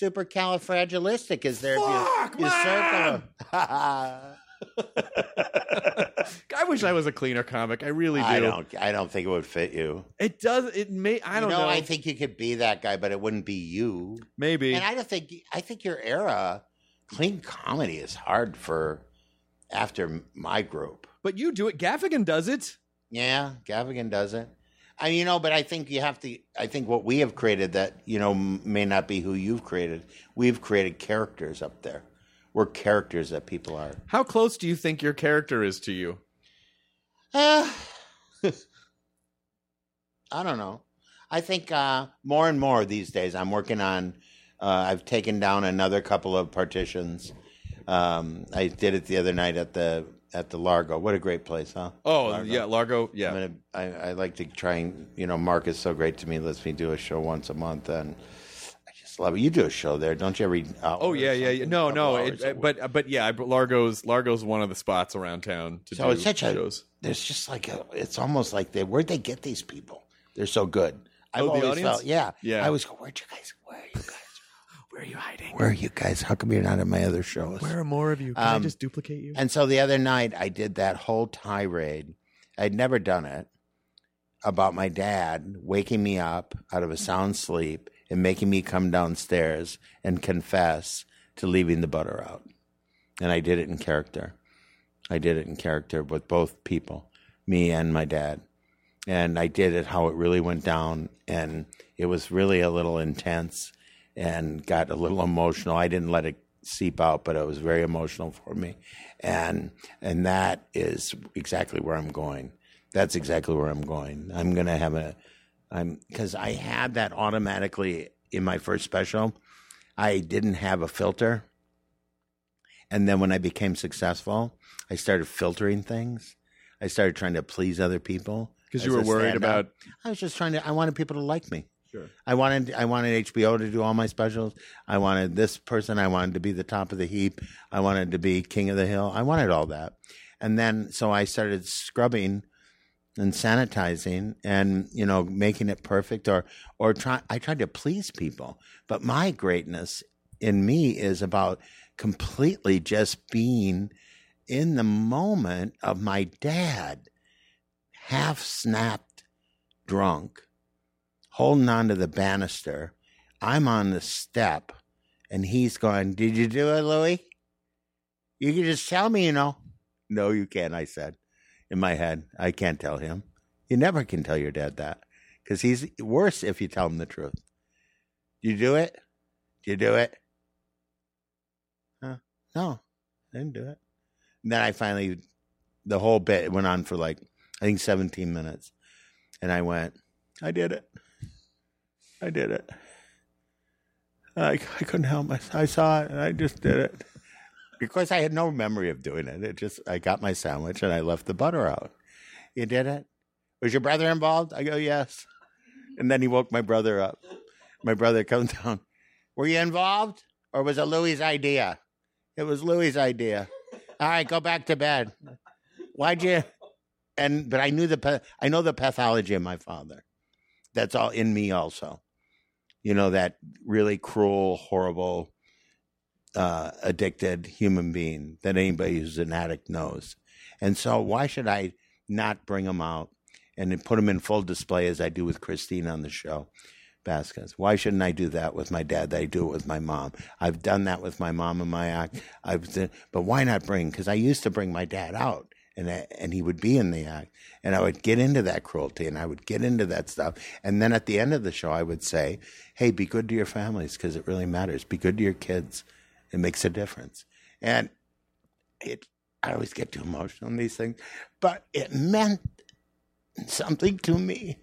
supercalifragilistic is there? Fuck, if you, you circle. I wish I was a cleaner comic. I really do. I don't. I don't think it would fit you. It does. It may. I don't you know. know, I think you could be that guy, but it wouldn't be you. maybe. And I don't think. I think your era, clean comedy, is hard for after my group. but you do it. Gaffigan does it. Yeah, Gaffigan does it. I mean, you know, but I think you have to. I think what we have created that you know may not be who you've created. We've created characters up there. We're characters that people are. How close do you think your character is to you? Uh, I don't know. I think uh, more and more these days. I'm working on. Uh, I've taken down another couple of partitions. Um, I did it the other night at the at the Largo. What a great place, huh? Oh Largo. yeah, Largo. Yeah. gonna, I, I like to try and you know Mark is so great to me. Lets me do a show once a month, and I just love it. You do a show there, don't you? Every Oh yeah, yeah, yeah. No, no. It, but but yeah, Largo's Largo's one of the spots around town to so do it's such a. shows. There's just like a. It's almost like they. Where'd they get these people? They're so good. I've Oh, the always audience? felt. Yeah, Yeah. I always go. Where'd you guys? Where are you guys? Where are you hiding? Where are you guys? How come you're not at my other shows? Where are more of you? Can I Um, just duplicate you? And so the other night, I did that whole tirade. I'd never done it about my dad waking me up out of a sound sleep and making me come downstairs and confess to leaving the butter out. And I did it in character. I did it in character with both people, me and my dad. And I did it how it really went down. And it was really a little intense and got a little emotional. I didn't let it seep out, but it was very emotional for me. And and that is exactly where I'm going. That's exactly where I'm going. I'm gonna have a I'm because I had that automatically in my first special. I didn't have a filter. And then when I became successful, I started filtering things. I started trying to please other people. Because you were worried about I was just trying to I wanted people to like me. Sure. I wanted I wanted HBO to do all my specials. I wanted this person. I wanted to be the top of the heap. I wanted to be king of the hill. I wanted all that. And then so I started scrubbing and sanitizing and you know making it perfect or or try I tried to please people. But my greatness in me is about completely just being in the moment of my dad half snapped drunk holding on to the banister. I'm on the step, and he's going, Did you do it, Louis? You can just tell me, you know. No, you can't, I said in my head. I can't tell him. You never can tell your dad that because he's worse if you tell him the truth. You do it? You do it? Huh? No, I didn't do it. And then I finally, the whole bit went on for like, I think 17 minutes. And I went, I did it. I did it. I, I couldn't help myself. I saw it and I just did it. Because I had no memory of doing it. It just, I got my sandwich and I left the butter out. You did it? Was your brother involved? I go, yes. And then he woke my brother up. My brother comes down. Were you involved? Or was it Louis's idea? It was Louis's idea. All right, go back to bed. Why'd you? And but I knew the I know the pathology of my father. That's all in me also. You know that really cruel, horrible, uh, addicted human being that anybody who's an addict knows. And so why should I not bring him out and put him in full display as I do with Christine on the show? Baskets. Why shouldn't I do that with my dad? That I do it with my mom. I've done that with my mom and my act. I've, done- but why not bring? Because I used to bring my dad out, and I, and he would be in the act, and I would get into that cruelty, and I would get into that stuff, and then at the end of the show, I would say, "Hey, be good to your families because it really matters. Be good to your kids. It makes a difference." And it, I always get too emotional in these things, but it meant something to me.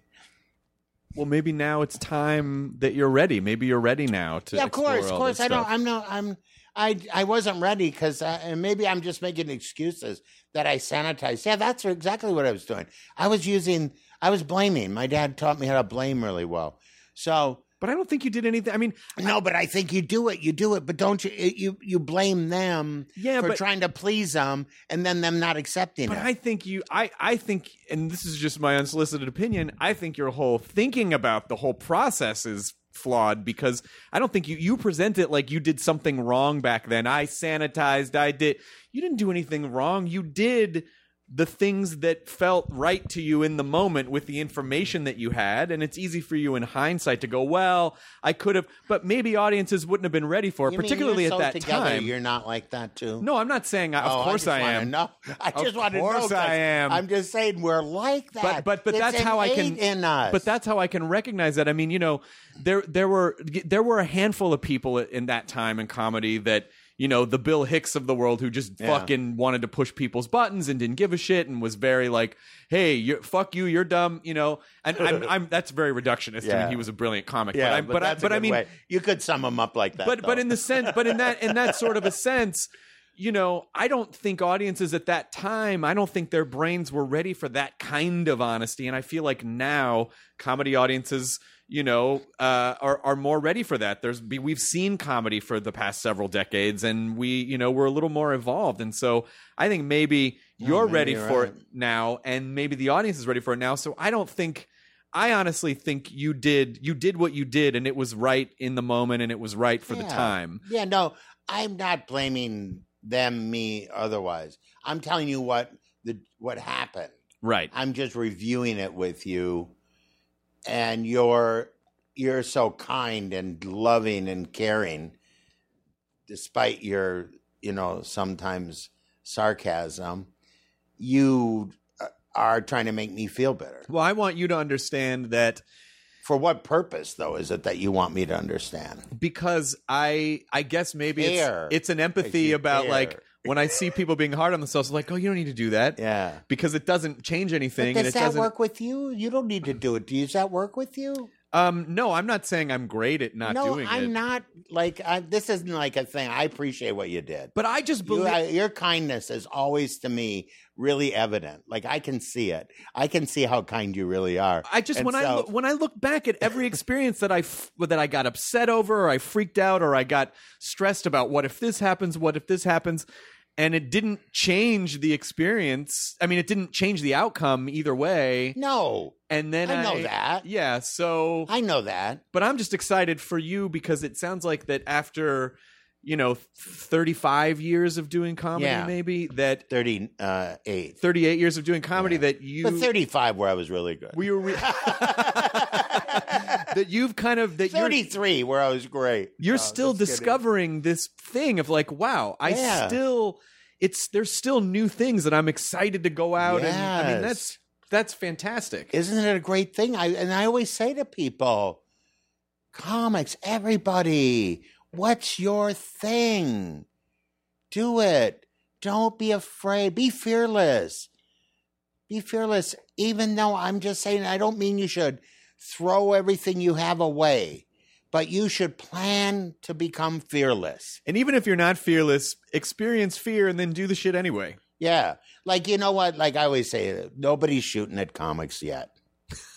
well, maybe now it's time that you're ready. Maybe you're ready now to. yeah, of course, of course. I don't. I'm not. I'm. I. I wasn't ready because, uh, and maybe I'm just making excuses that I sanitized. Yeah, that's exactly what I was doing. I was using. I was blaming. My dad taught me how to blame really well. So But I don't think you did anything. I mean, no, but I think you do it. You do it, but don't you? You you blame them Yeah, for but- trying to please them, and then them not accepting But it. I think you, I, I think, and this is just my unsolicited opinion. I think your whole thinking about the whole process is flawed because I don't think you you present it like you did something wrong back then. I sanitized. I did. You didn't do anything wrong. You did the things that felt right to you in the moment with the information that you had and it's easy for you in hindsight to go well i could have but maybe audiences wouldn't have been ready for it You particularly at so that together, time You're not like that too. no i'm not saying of Oh, course I, i, am know. I Of just want to know. course 'cause I am. I'm just saying we're like that. but but but It's that's how I can in us. but that's how I can recognize that. I mean, you know, there there were there were a handful of people in that time in comedy that you know the Bill Hicks of the world who just Yeah. fucking wanted to push people's buttons and didn't give a shit and was very like, hey, you fuck you, you're dumb, you know. And I'm, I'm that's very reductionist. I mean, he was a brilliant comic, yeah, but I, but, but, I, but I mean, way. you could sum them up like that. but but in the sense but in that in that sort of a sense you know i don't think audiences at that time i don't think their brains were ready for that kind of honesty and i feel like now comedy audiences you know, uh, are are more ready for that. There's we've seen comedy for the past several decades, and we, you know, we're a little more evolved. And so I think maybe you're maybe ready you're for right. it now, and maybe the audience is ready for it now. So I don't think. I honestly think you did you did what you did, and it was right in the moment, and it was right for the time. Yeah, no, I'm not blaming them, me, otherwise. I'm telling you what the what happened. Right. I'm just reviewing it with you, and you're you're so kind and loving and caring, despite your you know sometimes sarcasm. You uh, are trying to make me feel better. Well, I want you to understand that For what purpose, though, is it that you want me to understand? because I I guess maybe Care. it's it's an empathy about care. like when I see people being hard on themselves, I'm like, oh, you don't need to do that. Yeah. Because it doesn't change anything, But and does it that doesn't. work with you? You don't need to do it. Does that work with you? Um, no, I'm not saying I'm great at not doing it. no, doing I'm it. not. Like I, this isn't like a thing. I appreciate what you did. But I just You, believe. I- your kindness is always to me really evident. Like I can see it. I can see how kind you really are. I just And when I so- look, when I look back at every experience that I f- that I got upset over, or I freaked out, or I got stressed about what if this happens, what if this happens, and it didn't change the experience. I mean, it didn't change the outcome either way. no, And then I know that. Yeah, so I know that. but I'm just excited for you because it sounds like that after you know 35 years of doing comedy, Yeah. maybe that Thirty uh, 38 years of doing comedy that you but thirty five, where I was really good. we were re- that you've kind of that you're Thirty three, where I was great. you're oh, No, still just kidding. discovering this thing of like wow i Yeah. still it's there's still new things that i'm excited to go out and i mean that's that's fantastic Isn't it a great thing? I and I always say to people, comics, everybody, what's your thing? Do it. Don't be afraid. Be fearless. Be fearless. Even though I'm just saying, I don't mean you should throw everything you have away, but you should plan to become fearless. and even if you're not fearless experience fear and then do the shit anyway Yeah. Like, you know what? Like I always say, nobody's shooting at comics yet.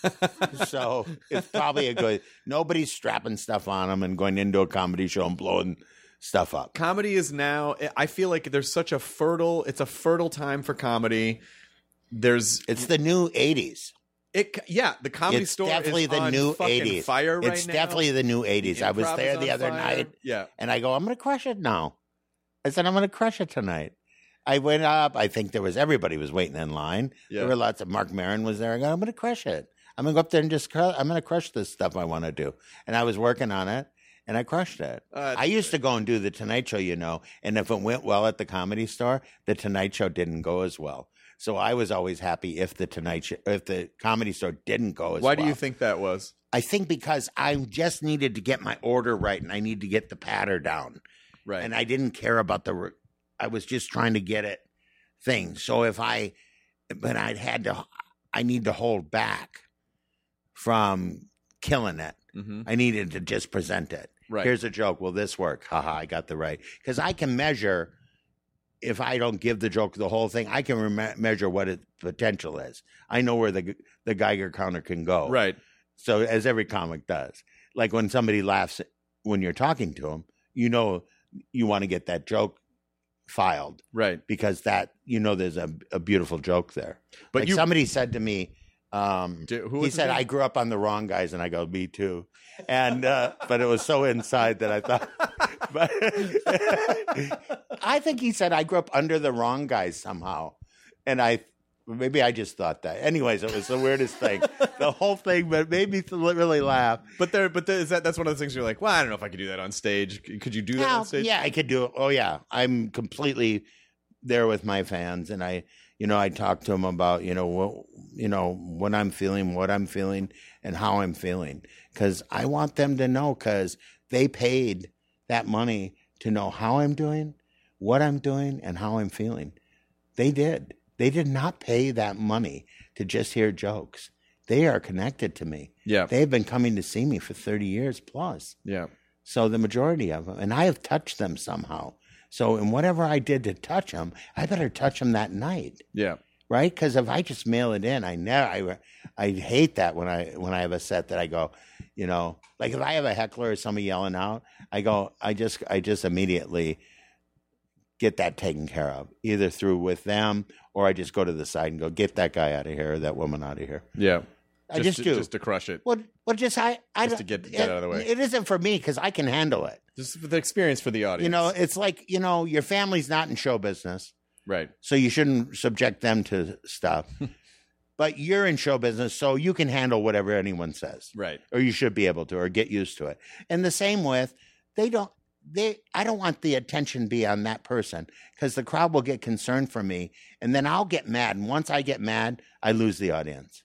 so it's probably a good, nobody's strapping stuff on them and going into a comedy show and blowing stuff up. comedy is now i feel like there's such a fertile it's a fertile time for comedy there's It's the new 80s. It yeah the comedy it's store definitely is the new 80s. fire right it's now. definitely the new 80s. I was there the other fire. night yeah and I go, I'm going to crush it now. I said, I'm going to crush it tonight. I went up. I think there was everybody was waiting in line. Yeah. There were lots of Marc Maron was there. I go, I'm going to crush it. I'm going to go up there and just, I'm going to crush this stuff I want to do. And I was working on it and I crushed it. Uh, I used to go and do the Tonight Show, you know, and if it went well at the comedy store, the Tonight Show didn't go as well. So I was always happy if the Tonight Show, if the comedy store didn't go as why well. do you think that was I think because I just needed to get my order right and I need to get the patter down right and I didn't care about the. re- I was just trying to get it thing. So if I, but I'd had to, I need to hold back from killing it. hmm I needed to just present it. right Here's a joke. Will this work? Haha, I got the right. Because I can measure. If I don't give the joke the whole thing, I can rem- measure what its potential is. I know where the the Geiger counter can go. right So as every comic does, like when somebody laughs when you're talking to them, you know you want to get that joke filed right because that you know there's a, a beautiful joke there. But like you- somebody said to me, um, who he said? I grew up on the wrong guys, and I go me too, and uh, but it was so inside that I thought. But I think he said I grew up under the wrong guys somehow, and I maybe I just thought that. Anyways, it was the weirdest thing. the whole thing, but made me really laugh. But there, but there, is that that's one of the things you're like, well, I don't know if I could do that on stage. Could you do that on stage? yeah, I could do it. Oh yeah, I'm completely there with my fans, and I, you know, I talk to them about you know what, you know what I'm feeling, what I'm feeling, and how I'm feeling, because I want them to know, because they paid that money to know how I'm doing, what I'm doing, and how I'm feeling. They did. They did not pay that money to just hear jokes. They are connected to me. yeah, They've been coming to see me for 30 years plus. yeah. So the majority of them, and I have touched them somehow. So in whatever I did to touch them, I better touch them that night, Yeah. right? Because if I just mail it in, I never, I, I hate that when I when I have a set that I go, You know, like if I have a heckler or somebody yelling out, I go, I just, I just immediately get that taken care of, either through with them or I just go to the side and go, get that guy out of here or that woman out of here. Yeah. I just to, do. Just to crush it. Well, well, just I, I Just to get- get it- out of the way. It isn't for me because I can handle it. Just for the experience for the audience. You know, it's like you know, your family's not in show business, right. so you shouldn't subject them to stuff. but you're in show business, so you can handle whatever anyone says, Right. or you should be able to, or get used to it. And the same with they don't. They, I don't want the attention be on that person because the crowd will get concerned for me, and then I'll get mad. And once I get mad, I lose the audience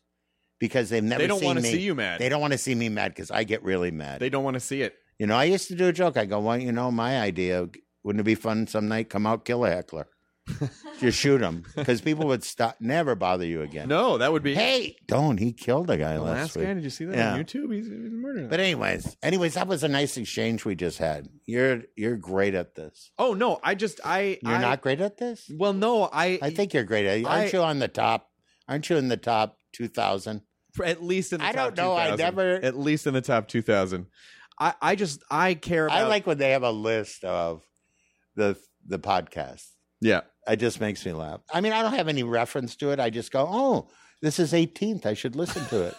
because they've never. They don't seen want to me- see you mad. They don't want to see me mad because I get really mad. They don't want to see it. You know, I used to do a joke. I go, well, you know, my idea wouldn't it be fun some night? Come out, kill a heckler, just shoot him because people would stop, never bother you again. No, that would be. Hey, don't! He killed a guy the last, last week. guy. Did you see that Yeah. on YouTube? He's, he's murdering. But anyways, anyways, that was a nice exchange we just had. You're you're great at this. oh no, I just I. You're I- not great at this. Well, no, I. I think you're great at. it. Aren't I- you on the top? Aren't you in the top two thousand? at least in the I top don't know, I never- At least in the top two thousand. I I just I care about. I like when they have a list of the the podcast. Yeah. It just makes me laugh. I mean, I don't have any reference to it. I just go, oh, this is 18th. I should listen to it.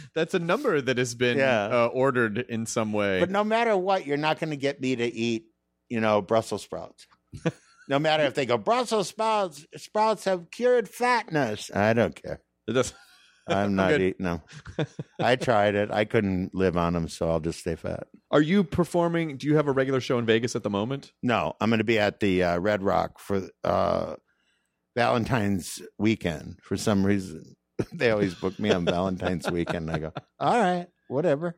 That's a number that has been Yeah. uh, ordered in some way. but no matter what, you're not going to get me to eat, you know, Brussels sprouts. no matter if they go, Brussels sprouts, sprouts have cured fatness. I don't care. It does- I'm not good. eating them. I tried it. I couldn't live on them, so I'll just stay fat. Are you performing? Do you have a regular show in Vegas at the moment? No, I'm going to be at the uh, Red Rock for uh, Valentine's weekend. For some reason, they always book me on Valentine's weekend. I go, all right, whatever.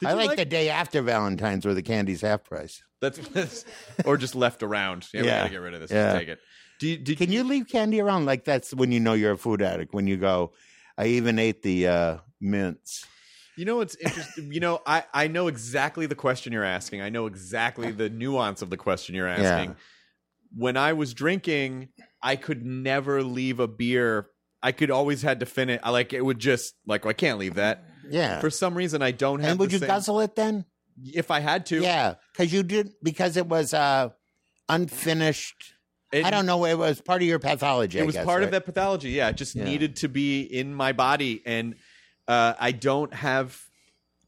Did I like, like- the day after Valentine's where the candy's half price. That's, that's or just left around. Yeah, we gotta get rid of this. Yeah. Take it. Do you, did Can you leave candy around? Like that's when you know you're a food addict. When you go, I even ate the uh, mints. You know what's interesting? you know, I I know exactly the question you're asking. I know exactly the nuance of the question you're asking. Yeah. When I was drinking, I could never leave a beer. I could always had to finish. I like it would just like I can't leave that. Yeah. For some reason, I don't have. and would you same- guzzle it then? if I had to? Yeah, because you did because it was uh, unfinished. It- I don't know. It was part of your pathology. it I was guess, part of that pathology yeah it just Yeah. needed to be in my body and uh, i don't have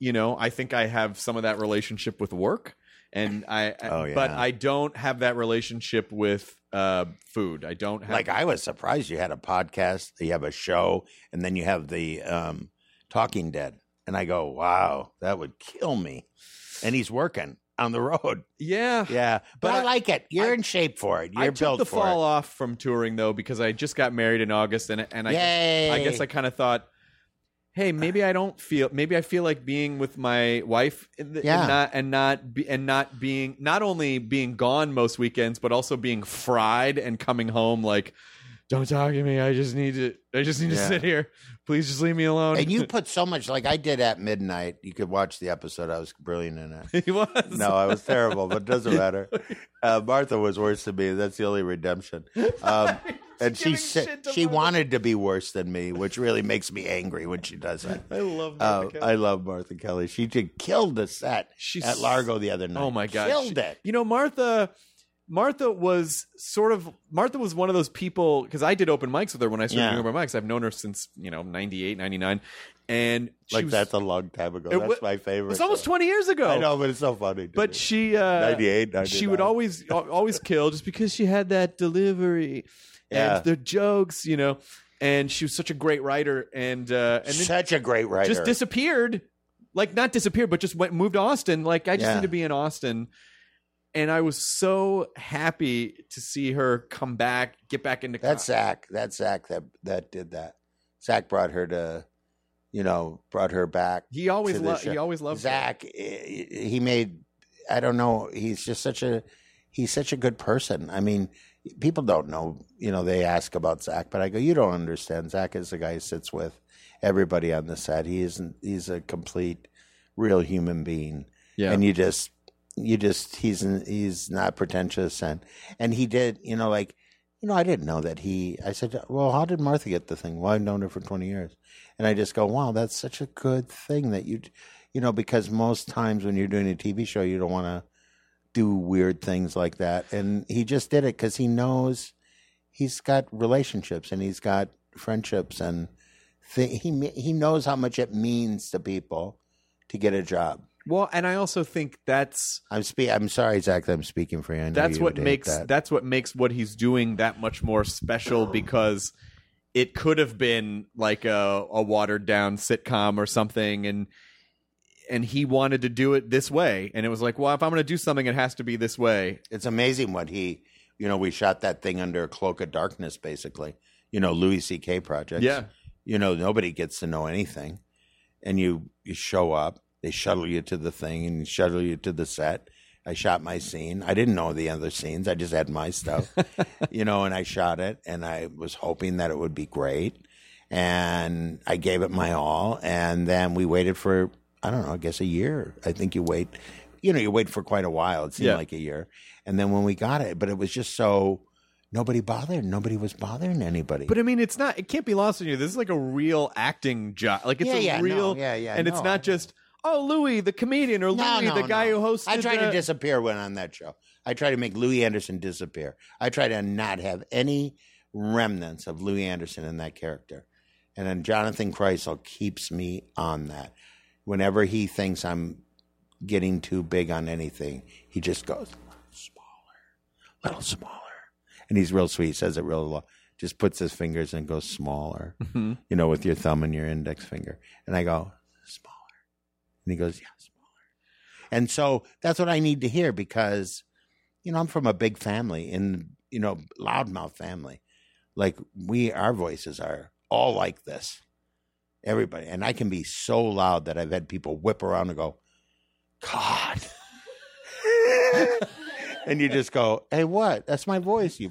you know i think i have some of that relationship with work and i Oh, yeah. but i don't have that relationship with uh, food i don't have Like I was surprised you had a podcast, you have a show, and then you have the um, Talking Dead, and I go, wow, that would kill me. And he's working on the road. yeah Yeah, but, But I, I- like it. You're I- in shape for it. You're I took built the fall it. off from touring though because I just got married in August and and I Yay! I guess I kind of thought, hey, maybe I don't feel maybe I feel like being with my wife and, Yeah. and not and not be, and not being not only being gone most weekends but also being fried and coming home like don't talk to me I just need to I just need to sit here please just leave me alone And you put so much, like I did at midnight. You could watch the episode. I was brilliant in it. he was No, I was terrible, but it doesn't matter. Uh, Martha was worse than me. That's the only redemption. Um, and she said she wanted to be worse than me, which really makes me angry when she does that. I love Uh, Martha Kelly. I love Martha Kelly. She just killed the set She's- at Largo the other night. Oh my god, killed She- it. You know, Martha. Martha was sort of Martha was one of those people because I did open mics with her when I started Yeah. doing open mics. I've known her since you know 98, 99. and she Like was, that's a long time ago. That's wa- my favorite. It's almost twenty years ago. I know, but it's so funny. But she, uh, 98, she would always always kill just because she had that delivery Yeah. and the jokes, you know. And she was such a great writer, and uh, and such a great writer. just disappeared like not disappeared but just went moved to austin like i just Yeah. need to be in austin and i was so happy to see her come back get back into That's co- Zach. That's Zach that that did that. Zach brought her to, you know, brought her back. he always loved he always loved. Zach. eh, He made. I don't know. He's just such a. He's such a good person. I mean, people don't know. You know, they ask about Zach, but I go, you don't understand. Zach is the guy who sits with everybody on the set. He isn't. He's a complete, real human being. yeah and you just you just he's he's not pretentious and and he did you know like you know, I didn't know that he. I said, well, how did Martha get the thing? Well, I've known her for twenty years, and I just go, wow, that's such a good thing that you, you know, because most times when you're doing a TV show, you don't want to do weird things like that, and he just did it because he knows he's got relationships and he's got friendships and th- he he knows how much it means to people to get a job. Well, and I also think that's I'm spe- I'm sorry, Zach, that I'm speaking for you. That's you what makes that. that's what makes what he's doing that much more special because it could have been like a, a watered down sitcom or something and and he wanted to do it this way and it was like well if i'm going to do something it has to be this way It's amazing what he, you know, we shot that thing under a cloak of darkness, basically. You know, Louis C.K. projects. Yeah. You know, nobody gets to know anything, and you you show up. They shuttle you to the thing and shuttle you to the set. I shot my scene. I didn't know the other scenes. I just had my stuff, you know, and I shot it, and I was hoping that it would be great, and I gave it my all, and then we waited for I don't know, I guess a year. I think you wait, you know, you wait for quite a while. It seemed Yeah. like a year, and then when we got it, but it was just so nobody bothered. Nobody was bothering anybody. but i mean it's not it can't be lost on you this is like a real acting job like it's Yeah, a yeah, no, real yeah, yeah, and it's not just oh louis the comedian or no, louis no, the guy no. who hosted I try the- to disappear when on that show. I try to make Louie Anderson disappear. I try to not have any remnants of Louie Anderson in that character. And then Jonathan Krisel keeps me on that. Whenever he thinks I'm getting too big on anything, he just goes smaller, little smaller. And he's real sweet. He says it real low. Just puts his fingers and goes smaller, Mhm. you know, with your thumb and your index finger. And I go, smaller. And he goes, yeah, smaller. And so that's what I need to hear because, you know, I'm from a big family in, you know, loudmouth family. Like we, our voices are all like this. Everybody. And I can be so loud that I've had people whip around and go, God. and you just go, hey, what? That's my voice, you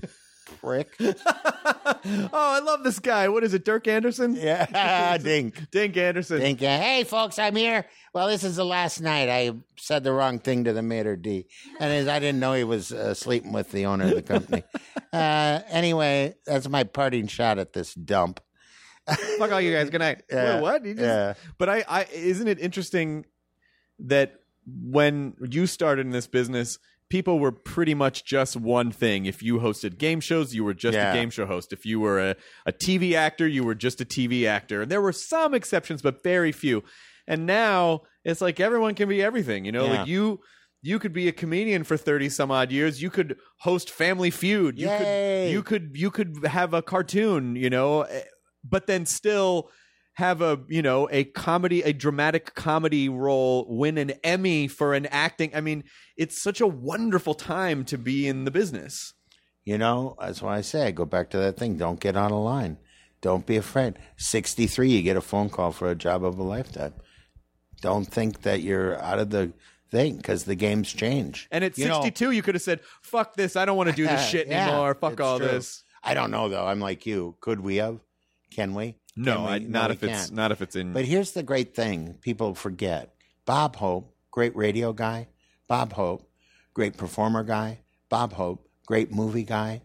prick. oh i love this guy what is it dirk anderson Yeah, dink. dink anderson Think, uh, hey, folks, I'm here. Well, this is the last night. I said the wrong thing to the maître d, and as I didn't know he was uh, sleeping with the owner of the company. uh, anyway, that's my parting shot at this dump. Fuck all you guys. Good night. Yeah. Wait, what? You just- Yeah. But I, I, isn't it interesting that when you started in this business, people were pretty much just one thing. If you hosted game shows, you were just Yeah. a game show host. If you were a, a TV actor, you were just a TV actor. And there were some exceptions, but very few. And now it's like everyone can be everything. You know, Yeah. like you. You could be a comedian for thirty some odd years. You could host Family Feud. You Yay. could you could you could have a cartoon. You know, eh, but then still have a you know a comedy a dramatic comedy role win an emmy for an acting i mean it's such a wonderful time to be in the business You know, that's why I say I go back to that thing. Don't get on a line. Don't be afraid. 63, you get a phone call for a job of a lifetime. Don't think that you're out of the thing because the games change. and at You know- 62 you could have said fuck this i don't want to do this shit Yeah, anymore fuck all true. this I don't know though. I'm like you. Could we have? Can we? no, Can we? I, not we if it's can't. not if it's in But here's the great thing people forget Bob Hope, great radio guy. Bob Hope, great performer guy. Bob Hope, great movie guy.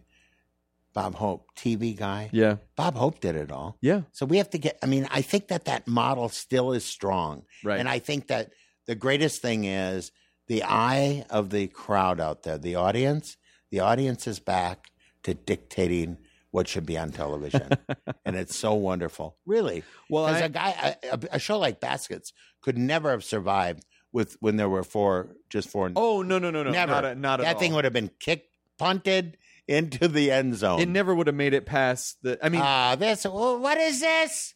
Bob Hope, TV guy. yeah Bob Hope did it all. yeah So we have to get, I mean, I think that that model still is strong. Right. And I think that the greatest thing is the eye of the crowd out there, the audience. The audience is back to dictating what should be on television. and it's so wonderful. Really. Well, I- a guy, a, a show like Baskets could never have survived with when there were four, just four. oh no no no no never. not, a, not at that all. thing would have been kicked, punted into the end zone. it never would have made it past the i mean Ah, this. well, What is this?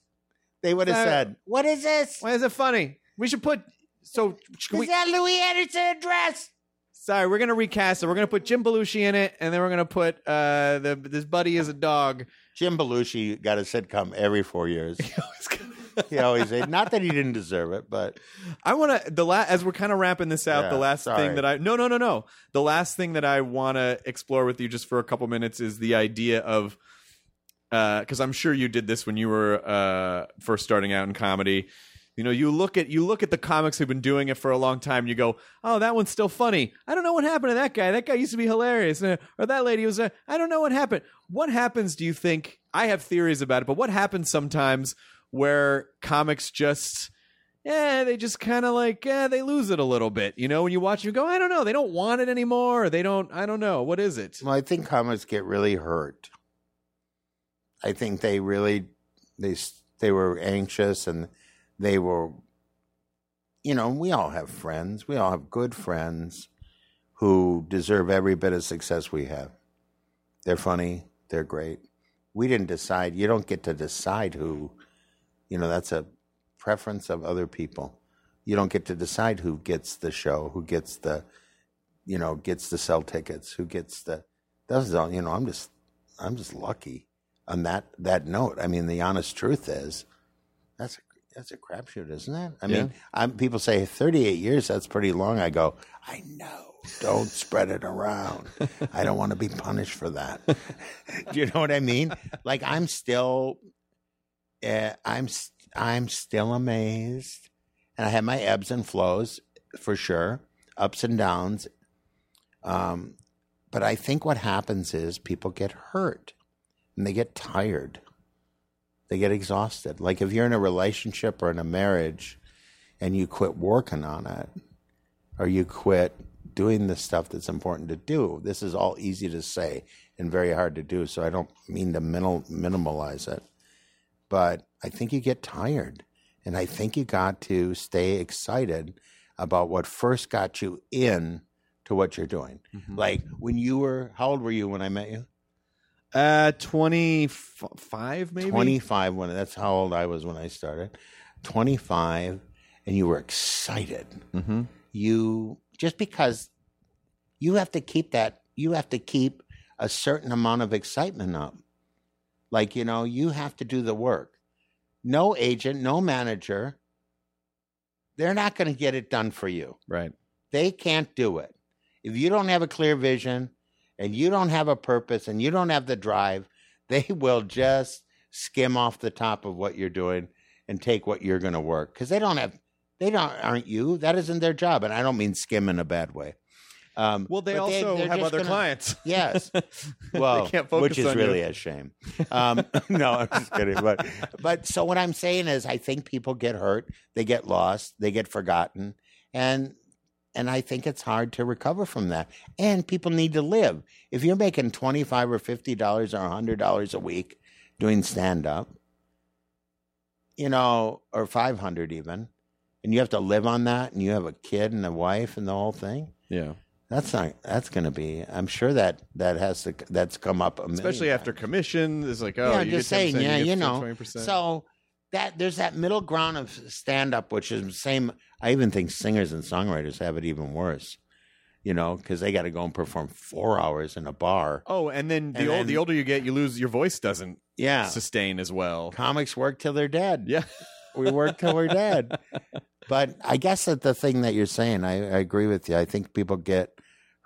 They would have Uh, said, "What is this? why is it funny we should put so Is we, that Louie Anderson dress?" Sorry, we're gonna recast it. We're gonna put Jim Belushi in it, and then we're gonna put uh the this buddy is a dog. Jim Belushi got a sitcom every four years. he always said, not that he didn't deserve it, but I want to the last as we're kind of wrapping this out. Yeah, the last sorry. thing that I no no no no the last thing that I want to explore with you just for a couple minutes is the idea of because I'm sure you did this when you were uh first starting out in comedy. You know, you look at you look at the comics who've been doing it for a long time. And you go, "Oh, that one's still funny." I don't know what happened to that guy. That guy used to be hilarious, Uh, or that lady was. Uh, I don't know what happened. What happens? Do you think? I have theories about it, but what happens sometimes where comics just, yeah, they just kind of like, yeah, they lose it a little bit. You know, when you watch, you go, I don't know, they don't want it anymore. They don't. I don't know. What is it? Well, I think comics get really hurt. I think they really they they were anxious and they were you know, we all have friends. We all have good friends who deserve every bit of success we have. They're funny, they're great. We didn't decide. You don't get to decide who, you know, that's a preference of other people. You don't get to decide who gets the show, who gets the, you know, gets to sell tickets, who gets the. That's all. You know, I'm just, I'm just lucky on that that note. I mean, the honest truth is, that's a that's a crapshoot, isn't it? I mean, I'm, people say 38 years. That's pretty long. I go, I know. Don't spread it around. I don't want to be punished for that. Do you know what I mean? Like I'm still, uh, I'm I'm still amazed, and I have my ebbs and flows for sure, ups and downs. Um, but I think what happens is people get hurt and they get tired. They get exhausted. Like if you're in a relationship or in a marriage and you quit working on it or you quit doing the stuff that's important to do, this is all easy to say and very hard to do. So I don't mean to minimal, minimalize it. But I think you get tired. And I think you got to stay excited about what first got you in to what you're doing. Mm-hmm. Like when you were, how old were you when I met you? Uh, twenty five maybe. 25 when that's how old I was when I started. 25 and you were excited. Mm-hmm. You just because you have to keep that you have to keep a certain amount of excitement up. Like, you know, you have to do the work. No agent, no manager, they're not going to get it done for you. Right. They can't do it. If you don't have a clear vision and you don't have a purpose and you don't have the drive, they will just skim off the top of what you're doing and take what you're going to work because they don't have they don't aren't you that isn't their job and I don't mean skim in a bad way. Um, Well, they also they're have other gonna- clients. Yes. Well, they which is really you. a shame. Um, no, I'm just kidding. But but so what I'm saying is, I think people get hurt, they get lost, they get forgotten, and and I think it's hard to recover from that. And people need to live. If you're making twenty five or fifty dollars or hundred dollars a week doing stand up, you know, or five hundred even, and you have to live on that, and you have a kid and a wife and the whole thing. Yeah. That's not. That's going to be. I'm sure that that has to. That's come up a Especially after times. commission, it's like oh, yeah, you just get saying. Yeah, get you know. 20%. So that there's that middle ground of stand up, which is the same. I even think singers and songwriters have it even worse. You know, because they got to go and perform four hours in a bar. oh, and then the And old then- the older you get, you lose your voice doesn't Yeah, sustain as well. comics work till they're dead. Yeah. we work till we're dead. But I guess that the thing that you're saying, I, I agree with you. I think people get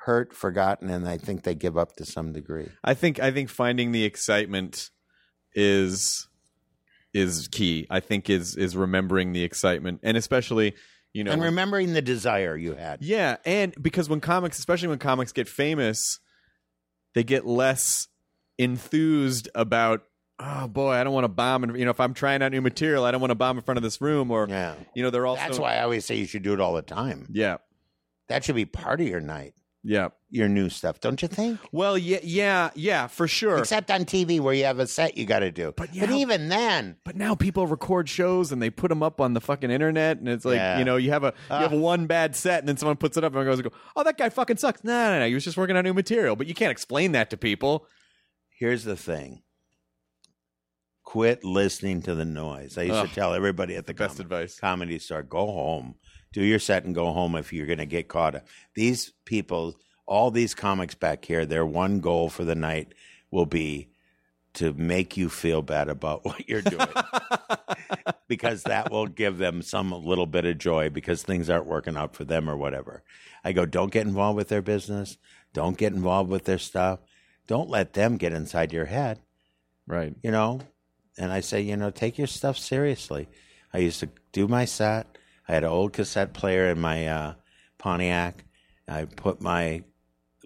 hurt, forgotten, and I think they give up to some degree. I think I think finding the excitement is is key. I think is is remembering the excitement and especially you know and remembering the desire you had. Yeah, and because when comics, especially when comics get famous, they get less enthused about. Oh boy, I don't want to bomb, and you know, if I'm trying out new material, I don't want to bomb in front of this room, or Yeah. you know, they're all. That's why I always say you should do it all the time. Yeah, That should be part of your night, yeah. your new stuff, don't you think? Well, yeah, yeah, yeah, for sure. Except on TV where you have a set you got to do. But yeah. even then, but now people record shows and they put them up on the fucking internet, and it's like Yeah. you know, you have a you have one bad set, and then someone puts it up and goes, "Go, "Oh, that guy fucking sucks." No, no, no, he was just working on new material, but you can't explain that to people. here's the thing. Quit listening to the noise. I used Ugh. to tell everybody at the Best com- advice. comedy store, go home, do your set and go home if you're going to get caught. These people, all these comics back here, their one goal for the night will be to make you feel bad about what you're doing. because that will give them some little bit of joy because things aren't working out for them or whatever. I go, don't get involved with their business. Don't get involved with their stuff. Don't let them get inside your head Right. you know and i say you know take your stuff seriously i I used to do my set. I had an old cassette player in my uh, Pontiac. I put my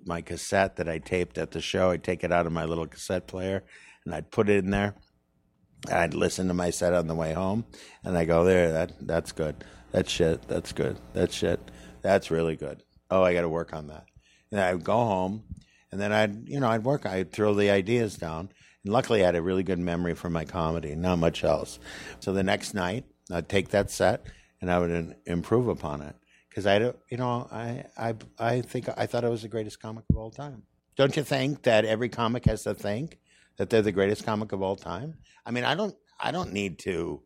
my cassette that I taped at the show. I'd take it out of my little cassette player and I'd put it in there. I'd listen to my set on the way home, and I go there. That that's good. That's shit. That's good. That's shit. That's really good. Oh, I got to work on that. And I'd go home, and then I'd you know I'd work. I'd throw the ideas down. And luckily, I had a really good memory for my comedy. Not much else. So the next night, I'd take that set and I would improve upon it because I don't. You know, I I I think I thought I was the greatest comic of all time. Don't you think that every comic has to think that they're the greatest comic of all time? I mean, I don't. I don't need to.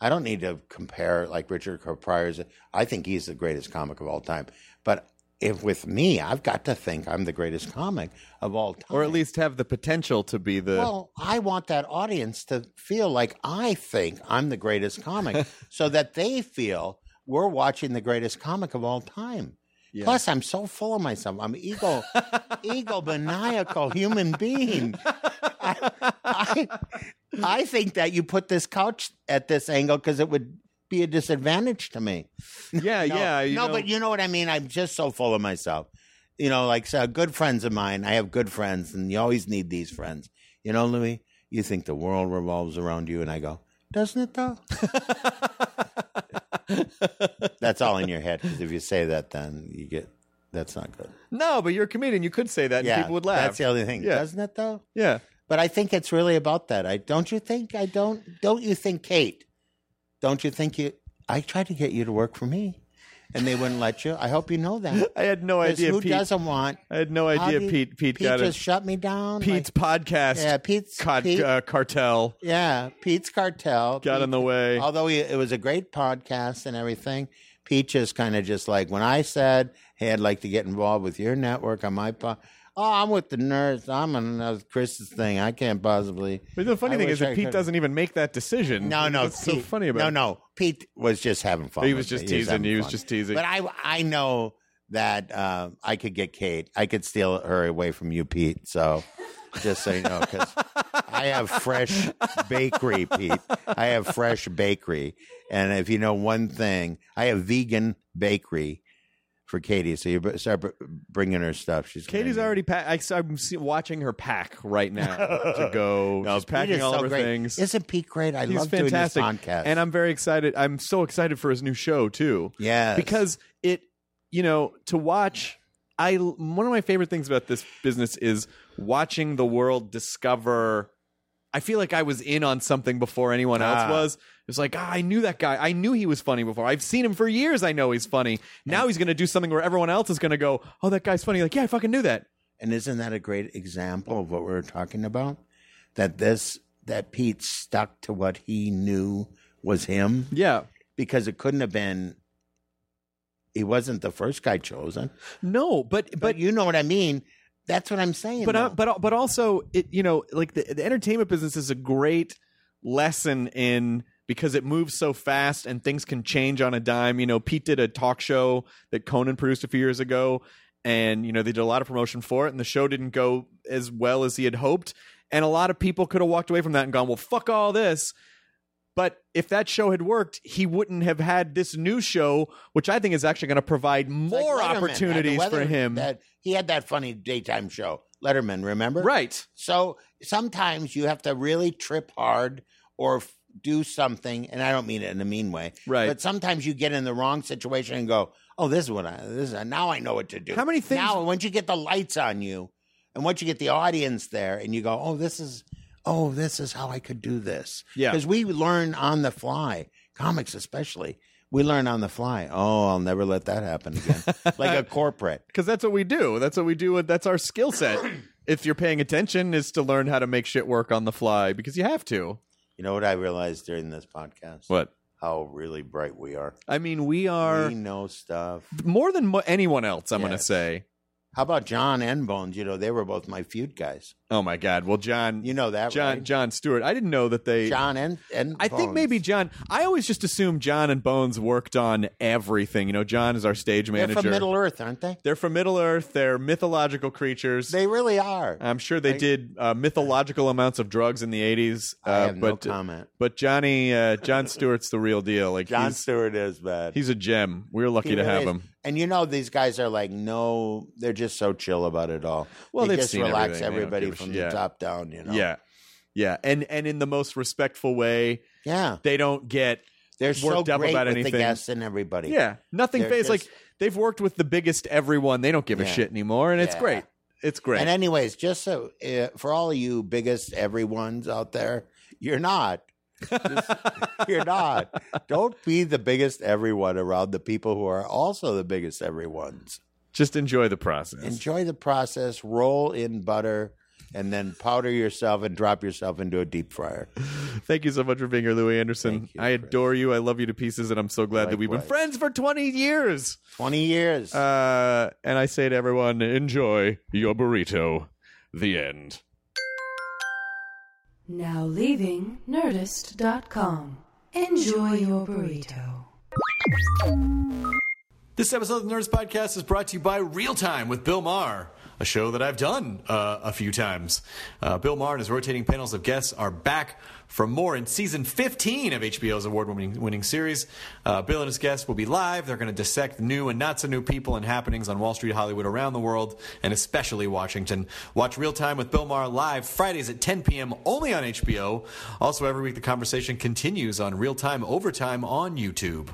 I don't need to compare like Richard Pryor's. I think he's the greatest comic of all time. But if with me, I've got to think I'm the greatest comic of all time, or at least have the potential to be the. Well, I want that audience to feel like I think I'm the greatest comic, so that they feel we're watching the greatest comic of all time. Yeah. Plus, I'm so full of myself. I'm an ego, maniacal human being. I, I, I think that you put this couch at this angle because it would be a disadvantage to me. yeah, No, yeah. you no, know- but you know what I mean. I'm just so full of myself. You know, like so good friends of mine. I have good friends, and you always need these friends. You know, Louie. You think the world revolves around you, and I go, doesn't it though? That's all in your head. Because if you say that, then you get that's not good. no, but you're a comedian. You could say that, and yeah, people would laugh. That's the only thing, Yeah. doesn't it though? yeah. But I think it's really about that. I don't you think? I don't. Don't you think, Kate? Don't you think you? I tried to get you to work for me, and they wouldn't let you. I hope you know that. I had no idea. Who Pete, doesn't want? I had no idea. you- Pete. Pete, Pete got just a shut me down. Pete's like- podcast. yeah, Pete's Pete- uh, cartel yeah, Pete's cartel got Pete- in the way. Although he, it was a great podcast and everything, Pete just kind of just like when I said, "Hey, I'd like to get involved with your network on my po Oh, I'm with the nerds. I'm on uh, Chris's thing. I can't possibly. But the funny I thing is that Pete could- doesn't even make that decision. No, no. What's so funny about no, no. Pete was just having fun. He was just teasing. having He was just teasing. But I, I know that uh, I could get Kate. I could steal her away from you, Pete. So just so you know, because I have fresh bakery, Pete. I have fresh bakery, and if you know one thing, I have vegan bakery for Katie. So you b- start br- bringing her stuff. She's gonna Katie's already packed. I'm see- watching her pack right now to go. No, She's Pete packing is all so of her great. things. Isn't Pete great? I He's love fantastic, doing this podcast, and I'm very excited. I'm so excited for his new show too. yeah because it you know to watch i one of my favorite things about this business is watching the world discover i feel like i was in on something before anyone else Ah. was. It's like ah, i knew that guy. I knew he was funny before. I've seen him for years. I know he's funny. Now he's going to do something where everyone else is going to go oh that guy's funny. Like yeah i fucking knew that. And isn't that a great example of what we were talking about? That this that Pete stuck to what he knew was him? Yeah. Because it couldn't have been. He wasn't the first guy chosen, no but but, but you know what I mean. That's what I'm saying. but uh, but but also it you know like the, the entertainment business is a great lesson in because it moves so fast and things can change on a dime. You know pete did a talk show that conan produced a few years ago and you know they did a lot of promotion for it and the show didn't go as well as he had hoped. And a lot of people could have walked away from that and gone well fuck all this but if that show had worked, he wouldn't have had this new show, which I think is actually going to provide like more Letterman, opportunities for him. That he had that funny daytime show, Letterman. Remember? right. So sometimes you have to really trip hard or f- do something, and I don't mean it in a mean way, Right. But sometimes you get in the wrong situation and go, "Oh, this is what I this is now I know what to do." How many things- now? Once you get the lights on you, and once you get the audience there, and you go, "Oh, this is." Oh, this is how I could do this. Yeah. Because we learn on the fly, comics especially. We learn on the fly. Oh, I'll never let that happen again. like a corporate. because that's what we do. That's what we do. That's our skill set. if you're paying attention, is to learn how to make shit work on the fly because you have to. You know what I realized during this podcast? What? How really bright we are. I mean, we are we know stuff. more than mo- anyone else. I'm going to say. How about John and Bones? You know, they were both my feud guys. Oh my God! Well, John, You know that, John right? John Stewart. I didn't know that they. John and and I think Bones. maybe John. I always just assumed John and Bones worked on everything. You know, John is our stage they're manager. from Middle Earth, aren't they? They're from Middle Earth. They're mythological creatures. They really are. I'm sure they did uh, mythological amounts of drugs in the 80s. Uh, I have no but, comment. But Johnny, uh, John Stewart's the real deal. Like John Stewart is bad. he's a gem. We're lucky He to really have is. him. And you know, these guys are like, no, they're just so chill about it all. Well, they just relax everything. Everybody from shit. the Yeah. top down. You know. Yeah, yeah, and and in the most respectful way. Yeah. They don't get They're so worked up great about anything. the guests and everybody. Yeah, nothing They're. Like they've worked with the biggest everyone. They don't give a shit anymore, and it's Yeah. great. It's great. And anyways, just so uh, for all of you biggest everyone's out there, you're not. Just- you're not. Don't be the biggest everyone around the people who are also the biggest everyone's. Just enjoy the process. Enjoy the process. Roll in butter, and then powder yourself and drop yourself into a deep fryer. Thank you so much for being here, Louie Anderson. You, I Chris. adore you. I love you to pieces, and I'm so glad that we've been Likewise. friends for 20 years. Twenty years. Uh, and I say to everyone, enjoy your burrito. The end. Now leaving Nerdist.com. Enjoy your burrito. This episode of the Nerdist Podcast is brought to you by Real Time with Bill Maher, a show that I've done uh, a few times. Uh, Bill Maher and his rotating panels of guests are back for more in season 15 of HBO's award winning series. Uh, Bill and his guests will be live. They're going to dissect new and not so new people and happenings on Wall Street, Hollywood, around the world, and especially Washington. Watch Real Time with Bill Maher live Fridays at 10 p.m. only on HBO. Also, every week the conversation continues on Real Time Overtime on YouTube.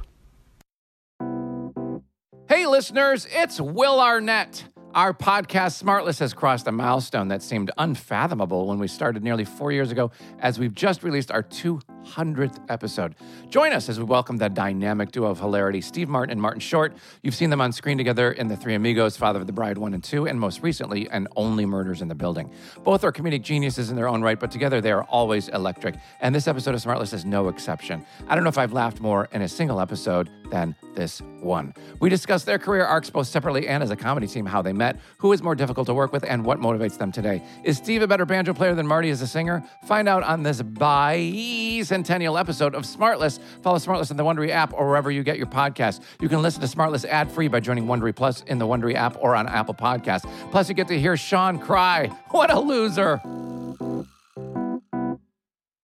Hey, listeners, it's Will Arnett. Our podcast, Smartless, has crossed a milestone that seemed unfathomable when we started nearly four years ago, as we've just released our 200th episode. Join us as we welcome the dynamic duo of hilarity, Steve Martin and Martin Short. You've seen them on screen together in The Three Amigos, Father of the Bride 1 and 2, and most recently, and Only Murders in the Building. Both are comedic geniuses in their own right, but together they are always electric. And this episode of Smartless is no exception. I don't know if I've laughed more in a single episode than this one. We discuss their career arcs both separately and as a comedy team, how they met, who is more difficult to work with, and what motivates them today. Is Steve a better banjo player than Marty as a singer? Find out on this bicentennial episode of Smartless. Follow Smartless in the Wondery app or wherever you get your podcasts. You can listen to Smartless ad-free by joining Wondery Plus in the Wondery app or on Apple Podcasts. Plus, you get to hear Sean cry. What a loser!